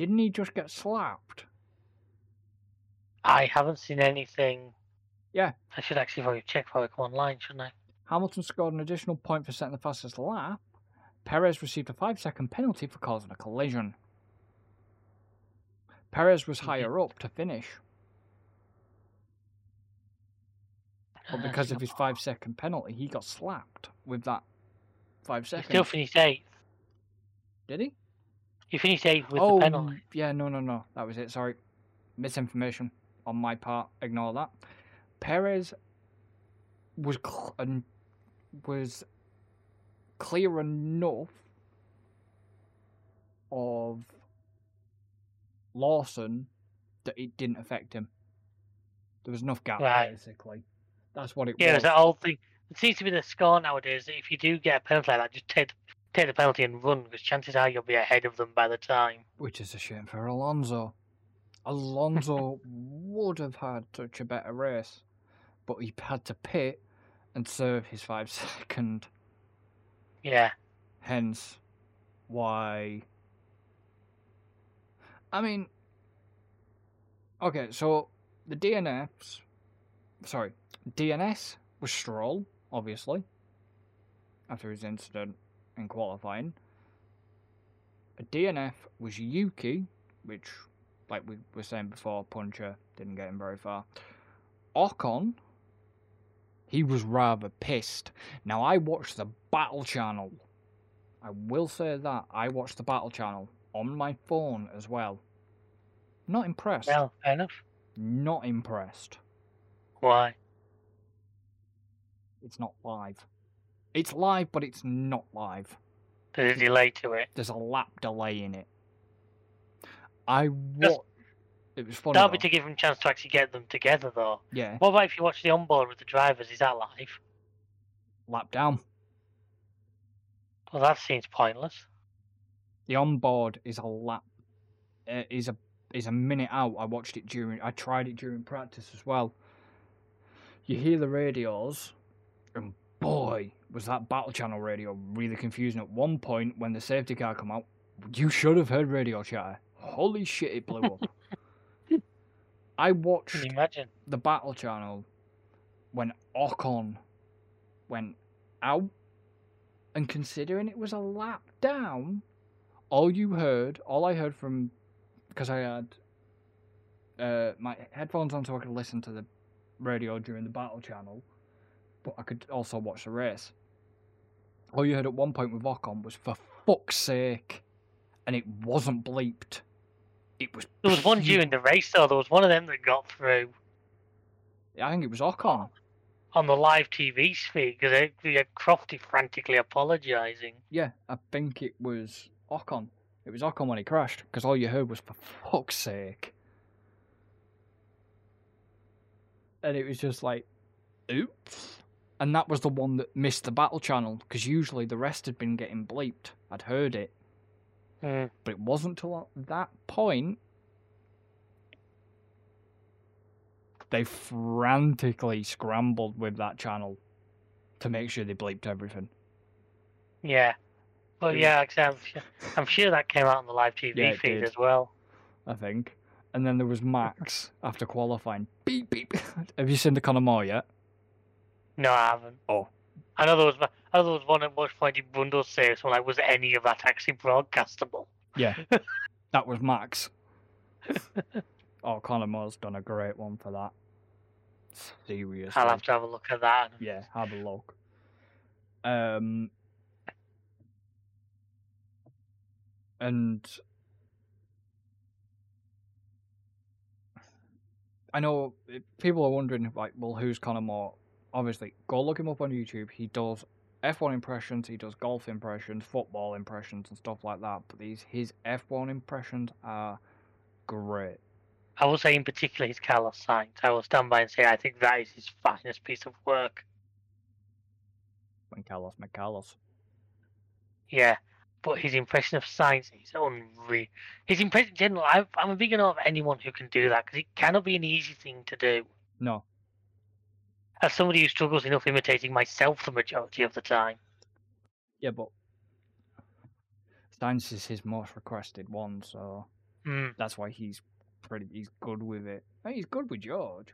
Didn't he just get slapped? I haven't seen anything. Yeah. I should actually probably check before I come online, shouldn't I? Hamilton scored an additional point for setting the fastest lap. Perez received a five second penalty for causing a collision. Perez was Mhm. higher up to finish, but Uh, because of his five second penalty, he got slapped with that five he still finished eighth. Did he? He finished eighth with oh, the penalty. Oh, yeah, no, no, no. That was it. Sorry. Misinformation on my part. Ignore that. Perez was cl- and was clear enough of Lawson that it didn't affect him. There was enough gap, Right. basically. That's what it Yeah, was. Yeah, it's that old thing. It seems to be the score nowadays that if you do get a penalty like that, just take take the penalty and run because chances are you'll be ahead of them by the time. Which is a shame for Alonso. Alonso would have had such a better race, but he had to pit and serve his five second. Yeah, Hence, why. I mean, okay, so the DNFs, sorry, DNS was Stroll, obviously. after his incident in qualifying. A DNF was Yuki, which, like we were saying before, Puncher didn't get him very far. Ocon, he was rather pissed. Now, I watched the Battle Channel. I will say that. I watched the Battle Channel on my phone as well. Not impressed. Well, fair enough. Not impressed. Why? It's not live. It's live, but it's not live. There's a delay to it. There's a lap delay in it. I what? It was funny. That'll be to give him a chance to actually get them together, though. Yeah, What about if you watch the onboard with the drivers? Is that live? lap down. Well, that seems pointless. The onboard is a lap. Uh, is a is a minute out. I watched it during. I tried it during practice as well. You hear the radios, and boy, was that battle channel radio really confusing. At one point, when the safety car come out, you should have heard radio chatter. Holy shit! It blew up. I watched imagine? the battle channel when Ocon went out and considering it was a lap down, all you heard, all I heard from because I had uh, my headphones on so I could listen to the radio during the battle channel, but I could also watch the race. All you heard at one point with Ocon was for fuck's sake, and it wasn't bleeped. It was. There was one during the race, though. There was one of them that got through I think it was Ocon. on the live TV feed because they had Crofty frantically apologising. Yeah, I think it was Ocon. It was Ocon when he crashed, because all you heard was for fuck's sake. And it was just like, oops. And that was the one that missed the battle channel, because usually the rest had been getting bleeped. I'd heard it, Hmm. but it wasn't till that point they frantically scrambled with that channel to make sure they bleeped everything. Yeah. Well, Mm. yeah, like I said, I'm, sure, I'm sure that came out on the live TV Yeah, feed did. as well. I think. And then there was Max after qualifying. Beep beep. Have you seen the Conor Moore yet? No, I haven't. Oh. I know there was, I know there was one at one point in Bundle say so like, was any of that actually broadcastable? Yeah. that was Max. oh, Conor Moore's done a great one for that. Seriously. I'll have to have a look at that. Yeah, have a look. Um, and I know uh, people are wondering, like, well, who's Conor Moore? Obviously, go look him up on YouTube. He does F1 impressions, he does golf impressions, football impressions, and stuff like that. But these his F1 impressions are great. I will say in particular his Carlos Sainz. I will stand by and say I think that is his finest piece of work. When Carlos McCarlos. Yeah, but his impression of Sainz is unreal. His impression in general, I, I'm a big fan of anyone who can do that because it cannot be an easy thing to do. No, As somebody who struggles enough imitating myself the majority of the time. yeah, but Sainz is his most requested one, so Mm. that's why he's pretty. He's good with it. Hey, he's good with George.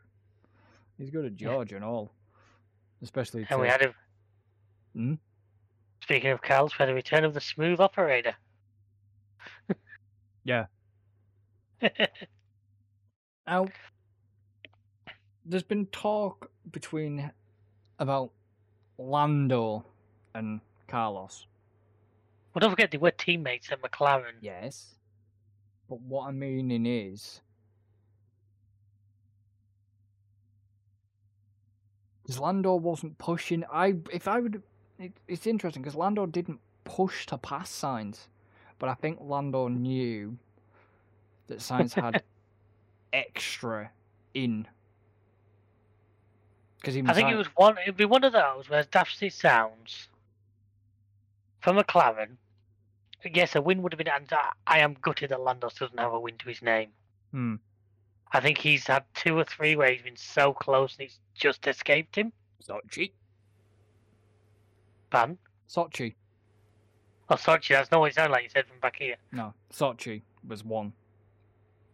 He's good at Yeah. George and all, especially. And we had a. Hmm? Speaking of Carlos, we had a return of the smooth operator. Yeah. Now, there's been talk between about Lando and Carlos. Well, don't forget they were teammates at McLaren. Yes. But what I'm meaning is. Because Lando wasn't pushing. I if I would, it, it's interesting because Lando didn't push to pass Sainz, but I think Lando knew that Sainz had extra in. Because even I think it was one. It'd be one of those where, as daft as it sounds, for McLaren, yes, a win would have been. And I, am gutted that Lando doesn't have a win to his name. Hmm. I think he's had two or three where he's been so close and it's just escaped him. Sochi. Ban. Sochi. Oh, Sochi, that's not what it sounded like you said from back here. No, Sochi was one.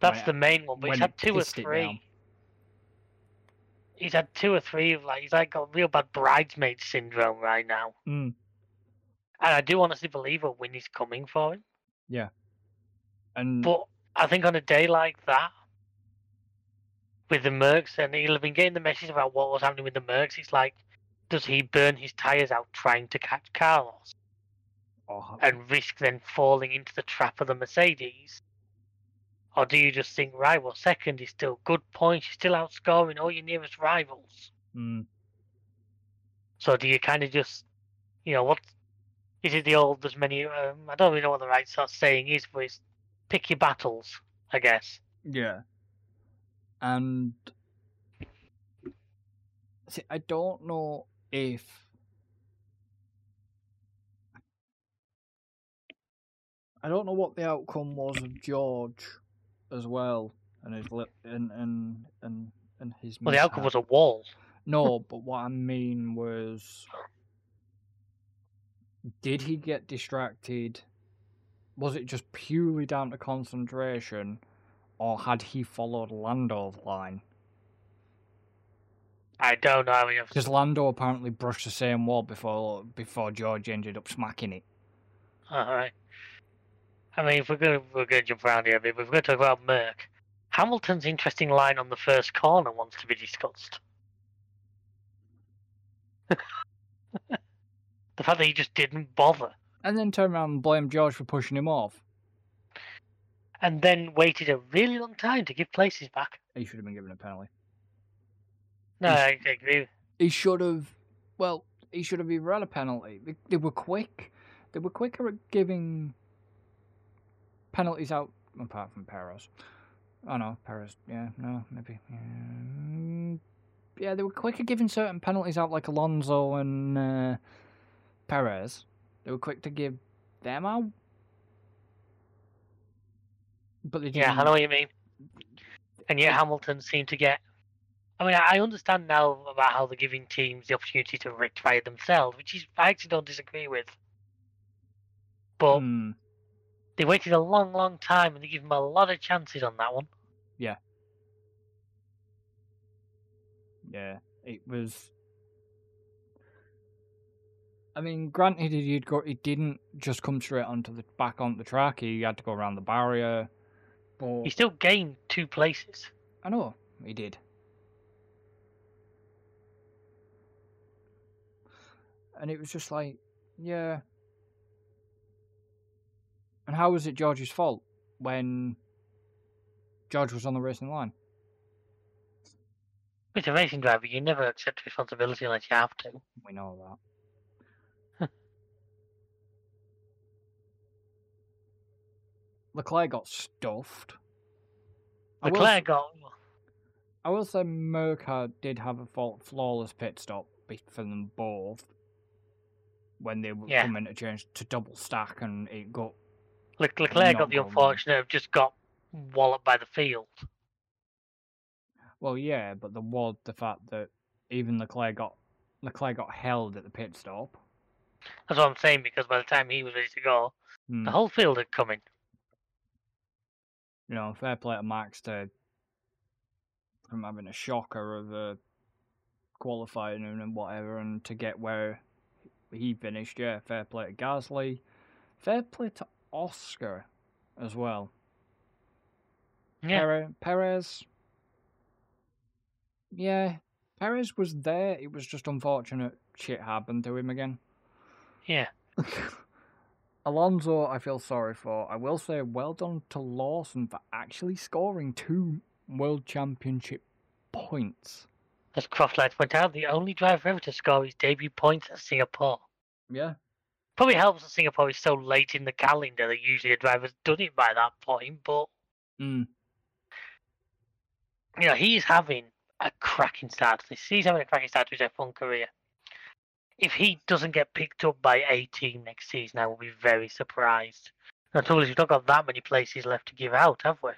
That's When the main one, but he's had two or three. He's had two or three of like he's like got real bad bridesmaid syndrome right now. Mm. And I do honestly believe a win is coming for him. Yeah. And But I think on a day like that, with the Mercs, and he'll have been getting the message about what was happening with the Mercs. It's like, does he burn his tyres out trying to catch Carlos oh, and risk then falling into the trap of the Mercedes? Or do you just think, right, well, second is still good points, you're still outscoring all your nearest rivals? mm, So do you kind of just, you know, what is it the old, there's many, um, I don't really know what the right sort of saying is, but it's pick your battles, I guess. yeah. And see, I don't know if I don't know what the outcome was of George as well, and his lip and and and and his. Well, the outcome mishap. was a wall. No, but what I mean was, did he get distracted? Was it just purely down to concentration, or had he followed Lando's line? I don't know. Because Lando apparently brushed the same wall before before George ended up smacking it. all right. I mean, if we're going to we're going to jump around here a bit, but we're going to talk about Merc, Hamilton's interesting line on the first corner wants to be discussed. the fact that he just didn't bother, And then turned around and blamed George for pushing him off. and then waited a really long time to give places back. He should have been given a penalty. No, He's- I agree. He should have. Well, he should have either had a penalty. They, they were quick. They were quicker at giving penalties out, apart from Perez. Oh no, Perez. Yeah, no, maybe. Yeah, yeah they were quicker giving certain penalties out, like Alonso and uh, Perez. They were quick to give them out. But they didn't. Yeah, I know what you mean. And yet Hamilton seemed to get. I mean, I I understand now about how they're giving teams the opportunity to rectify themselves, which is I actually don't disagree with. But Hmm, they waited a long, long time, and they give him a lot of chances on that one. Yeah. Yeah, it was. I mean, granted, he'd go. He didn't just come straight onto the back onto the track. He had to go around the barrier. But He still gained two places. I know he did. And it was just like, yeah. And how was it George's fault when George was on the racing line? With a racing driver, you never accept responsibility unless you have to. We know that. Leclerc got stuffed. I will, Leclerc got. I will say Merca did have a fault, flawless pit stop for them both when they were Yeah. coming to change to double stack and it got Leclerc got the unfortunate of just got walloped by the field. well yeah but the was the fact that even Leclerc got Leclerc got held at the pit stop. That's what I'm saying because by the time he was ready to go, Hmm, the whole field had come in. you know fair play to Max to from having a shocker of a qualifying and and whatever and to get where he finished. Yeah fair play to Gasly. Fair play to Oscar as well Yeah. Perez, Perez. Yeah, Perez was there. It was just unfortunate shit happened to him again. Yeah. Alonso, I feel sorry for. I will say, well done to Lawson for actually scoring two World Championship points. As Croft likes to point out, the only driver ever to score his debut points at Singapore. Yeah. Probably helps that Singapore is so late in the calendar that usually a driver's done it by that point, but Mm. you know, he's having a cracking start to this. He's having a cracking start to his F1 career. If he doesn't get picked up by a team next season, I will be very surprised. And trouble is, we've not got that many places left to give out, have we?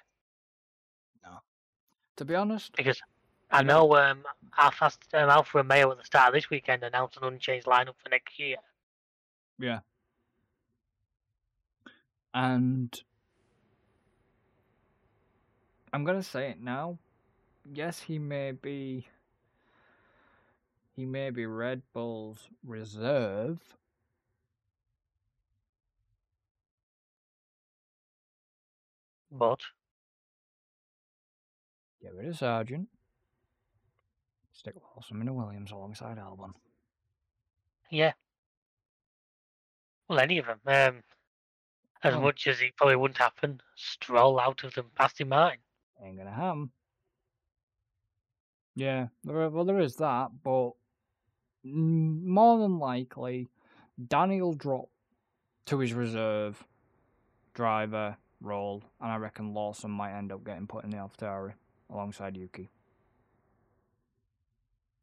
No. To be honest, Because I know- um, Alpha, um, Alfa Romeo at the start of this weekend announced an unchanged lineup for next year. Yeah. And I'm going to say it now. Yes, he may be he may be Red Bull's reserve. But get rid of Sargeant. Stick Wilson and Williams alongside Albon. Yeah. Well, any of them. Um, as Oh. much as it probably wouldn't happen, stroll out of them past in mine. Ain't gonna happen. Yeah, there well, there is that, but more than likely, Daniel drop to his reserve driver role, and I reckon Lawson might end up getting put in the AlphaTauri alongside Yuki.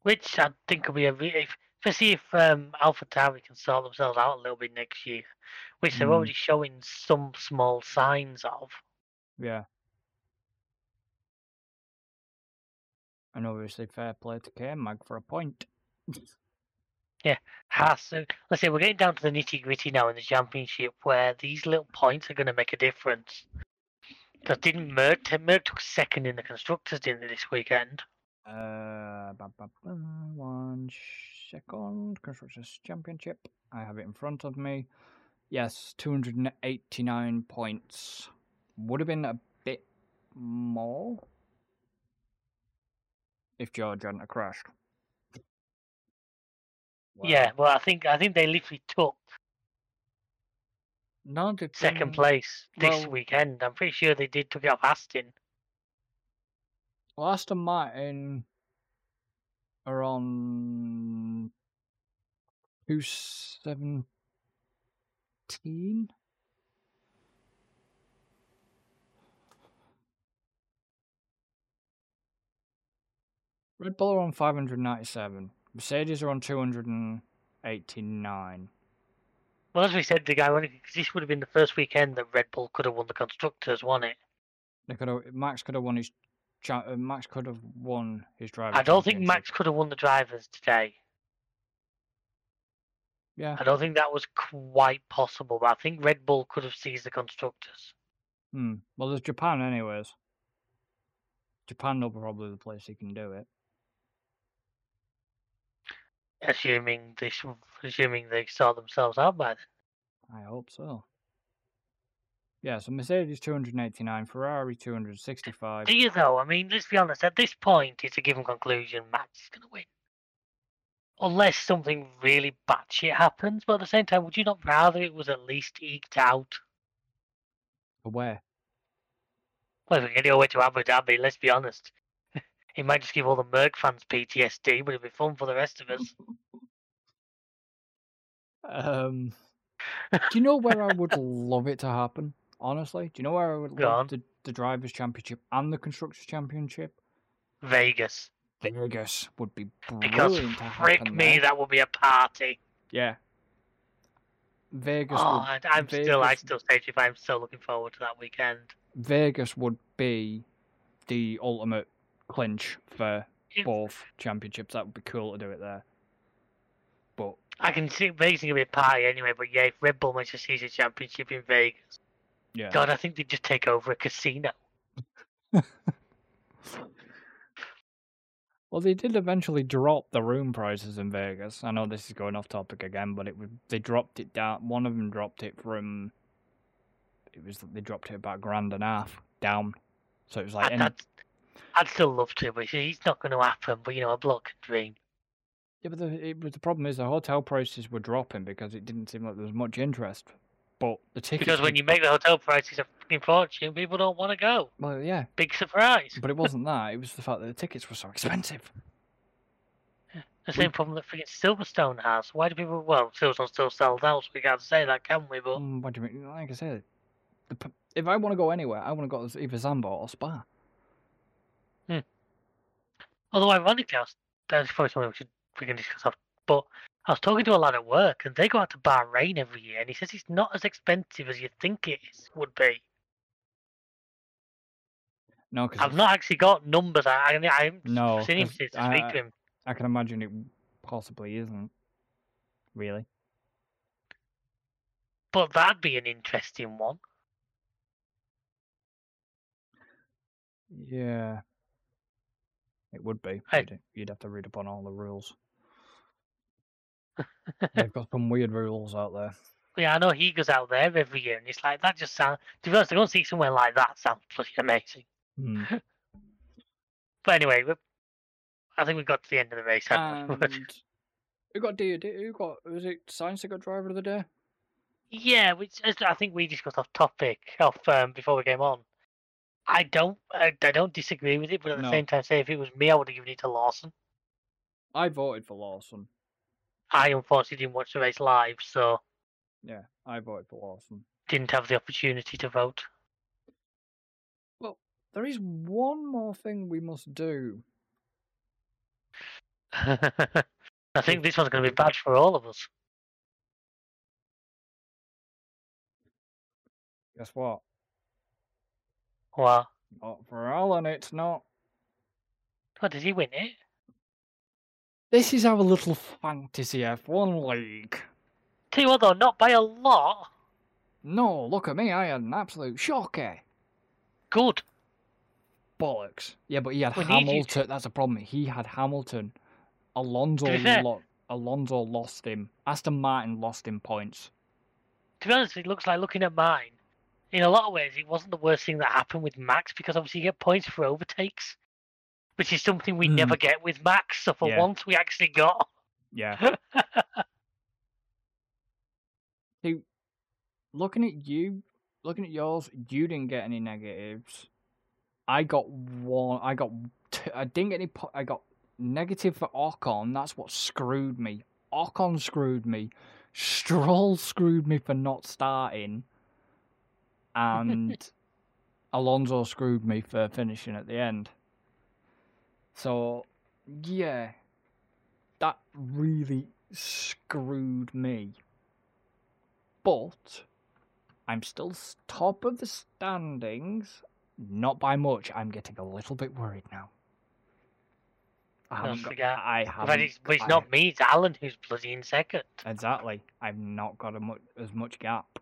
Which I think will be a re- if, see if um, Alpha Tauri can sort themselves out a little bit next year, which they're Mm. already showing some small signs of. Yeah. And obviously, fair play to K Mag for a point. Yeah. Uh, let's say we're getting down to the nitty gritty now in the championship, where these little points are going to make a difference. Because didn't Merc, Merc took second in the constructors, didn't they, this weekend? Uh, ba, ba, ba, one second. Constructors Championship. I have it in front of me. Yes, 289 points. Would have been a bit more if George hadn't crashed. Yeah, well, I think I think they literally took No, second place this well- weekend. I'm pretty sure they did took it off Aston. Well, Aston Martin are on 217. Red Bull are on 597. Mercedes are on 289. Well, as we said, the guy, because this would have been the first weekend that Red Bull could have won the constructors, won it? They could have, Max could have won his Max could have won his driver. I don't think. Max could have won the drivers today. Yeah. I don't think that was quite possible, but I think Red Bull could have seized the constructors. Hmm. Well, there's Japan, anyways. Japan will probably the place he can do it. Assuming this, assuming they sort themselves out by then. I hope so. Yeah, so Mercedes 289, Ferrari 265. Do you though? I mean, let's be honest. At this point, it's a given conclusion. Max is going to win, unless something really batshit happens. But at the same time, would you not rather it was at least eked out? For where? Well, if we get it all the way to Abu Dhabi, let's be honest. it might just give all the Merc fans PTSD, but it'd be fun for the rest of us. Um, do you know where I would love it to happen? Honestly, do you know where I would Go love on. the, the Drivers' Championship and the Constructors' Championship? Vegas. Vegas would be Because brilliant to frick happen me, there. that would be a party. Yeah. Vegas Oh, would and I'm still, I Vegas- still say to you, I'm still looking forward to that weekend. Vegas would be the ultimate clinch for If- both championships. That would be cool to do it there. But I can see Vegas is gonna be a party anyway, but yeah, if Red Bull seize a championship in Vegas, yeah, God, I think they'd just take over a casino. well, they did eventually drop the room prices in Vegas. I know this is going off topic again, but it was they dropped it down. One of them dropped it from. It was they dropped it about a grand and a half down. So it was like I'd, any, I'd, I'd still love to, but it's not going to happen. But you know, a bloke can dream. Yeah, but the, it, was- the problem is the hotel prices were dropping because it didn't seem like there was much interest. But the tickets. Because when you make the hotel prices a fucking fortune, people don't want to go. well, yeah, Big surprise. but it wasn't that. It was the fact that the tickets were so expensive. The same problem that freaking Silverstone has. Why do people? Well, Silverstone still sells out, so we can't say that, can we? But Mm, what do you mean? Like I said, the, if I want to go anywhere, I want to go to either Zandvoort or Spa. Hmm. Although ironically, that's probably something we should we can discuss. Off, but I was talking to a lad at work, and they go out to Bahrain every year, and he says it's not as expensive as you think it is, would be. No, because I've not actually got numbers. I I, haven't No, seen him 'cause since to speak I- to him. I can imagine it possibly isn't. Really? But that'd be an interesting one. Yeah. It would be. Hey. You'd, you'd have to read upon all the rules. They've got some weird rules out there. yeah, I know he goes out there every year, and it's like that. Just sounds. To be honest, to go and see somewhere like that sounds bloody amazing. Hmm. But anyway, I think we got to the end of the race. Who got D? Who got? Was it Sainz that got driver of the day? yeah, which I think we discussed off topic off um, before we came on. I don't, I, I don't disagree with it, but at the No. same time, say if it was me, I would have given it to Lawson. I voted for Lawson. I unfortunately didn't watch the race live, so Yeah, I voted for Lawson. didn't have the opportunity to vote. Well, there is one more thing we must do. I think this one's going to be bad for all of us. Guess what? Well, Not for Alan, it's not. what did he win it? This is our little fantasy F1 league. Tell you what though, not by a lot. No, look at me, I had an absolute shocker. Good. Bollocks. Yeah, but he had We Hamilton. That's a problem. He had Hamilton. Alonso, lo- Alonso lost him. Aston Martin lost him points. To be honest, it looks like looking at mine. In a lot of ways, it wasn't the worst thing that happened with Max because obviously you get points for overtakes, which is something we Mm. never get with Max. So for Yeah. once, we actually got. Yeah. See, looking at you, looking at yours, you didn't get any negatives. I got one. I got. Two, I didn't get any. po- I got negative for Ocon. That's what screwed me. Ocon screwed me. Stroll screwed me for not starting, and Alonso screwed me for finishing at the end. So, yeah, that really screwed me. But I'm still top of the standings, not by much. I'm getting a little bit worried now. I No, haven't got, I but haven't. it's, but it's I- not me, it's Alan who's bloody in second. Exactly. I've not got a mu- as much gap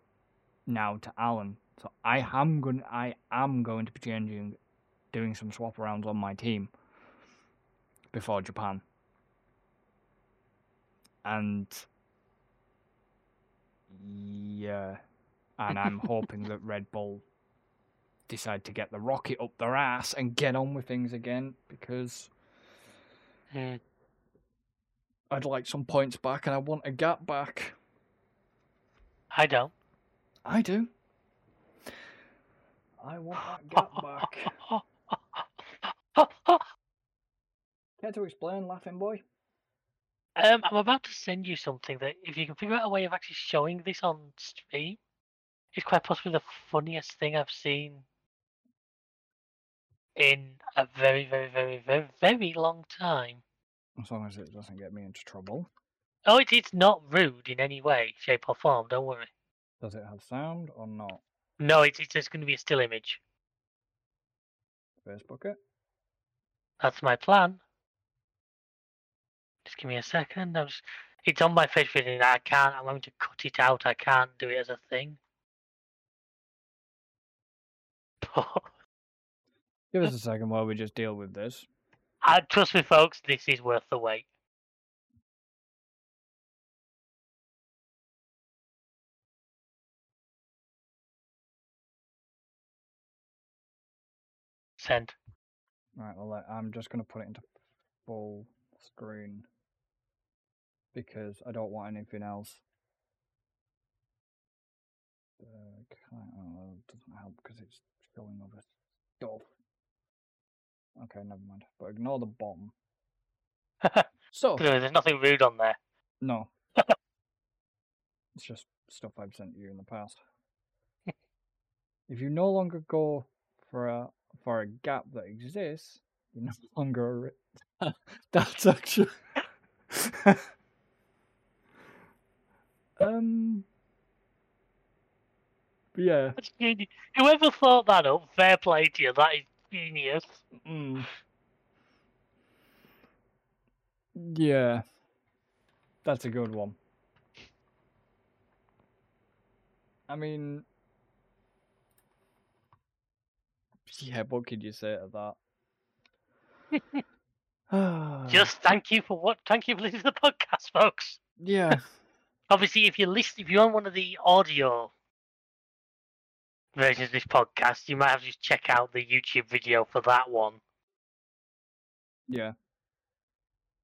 now to Alan. So I am going. I am going to be changing, doing some swap arounds on my team before Japan. And yeah, and I'm hoping that Red Bull decide to get the rocket up their ass and get on with things again because Hmm. I'd like some points back and I want a gap back. I don't. I do. I want that gap back. Care to explain, laughing boy? Um, I'm about to send you something that, if you can figure out a way of actually showing this on stream, it's quite possibly the funniest thing I've seen in a very, very, very, very, very long time. As long as it doesn't get me into trouble. Oh, it, it's not rude in any way, shape, or form. Don't worry. Does it have sound or not? No, it's, it's just going to be a still image. Facebook it. That's my plan. Just give me a second. I'm just, it's on my Facebook and I can't. I'm going to cut it out. I can't do it as a thing. Give us a second while we just deal with this. Uh, trust me, folks, this is worth the wait. Send. Right, well, I'm just going to put it into full screen because I don't want anything else. Uh, doesn't help because it's showing other stuff. Okay, never mind. But ignore the bomb. So, There's nothing rude on there. no. it's just stuff I've sent you in the past. if you no longer go for a for a gap that exists, you're no longer a ri- That's actually Um yeah. Whoever thought that up, fair play to you. That is genius. Mm. Yeah. That's a good one. I mean Yeah, what could you say to that? Just thank you for what. Thank you for listening to the podcast, folks. Yeah. Obviously, if you listen, if you're on one of the audio versions of this podcast, you might have to just check out the YouTube video for that one. Yeah.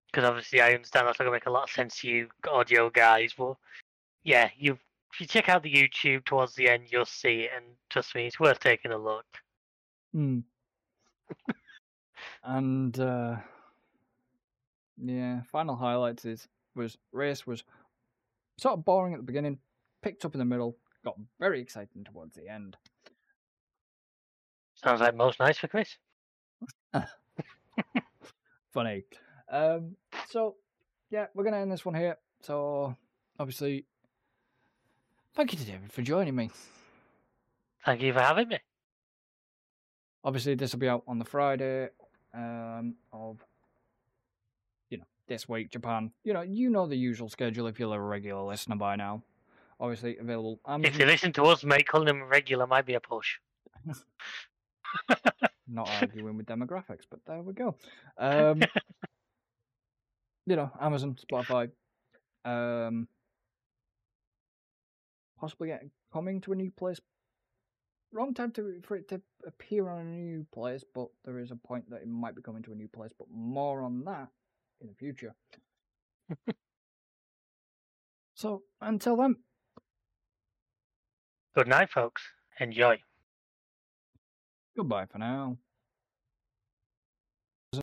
Because obviously, I understand that's not going to make a lot of sense to you audio guys. But yeah, you if you check out the YouTube towards the end, you'll see it, and trust me, it's worth taking a look. Hmm. and uh yeah, final highlights is was race was sort of boring at the beginning, picked up in the middle, got very exciting towards the end. Sounds like most nice for Chris. Funny. Um so yeah, we're gonna end this one here. So obviously thank you to David for joining me. Thank you for having me. Obviously this will be out on the Friday um of this week, Japan. You know, you know the usual schedule if you're a regular listener by now. Obviously available If you listen to us, mate, calling them regular might be a push. not arguing with demographics, but there we go. Um, you know, Amazon, Spotify, um, possibly get, coming to a new place. Wrong time to for it to appear on a new place, but there is a point that it might be coming to a new place. But more on that in the future. so until then, Good night, folks. Enjoy. goodbye for now.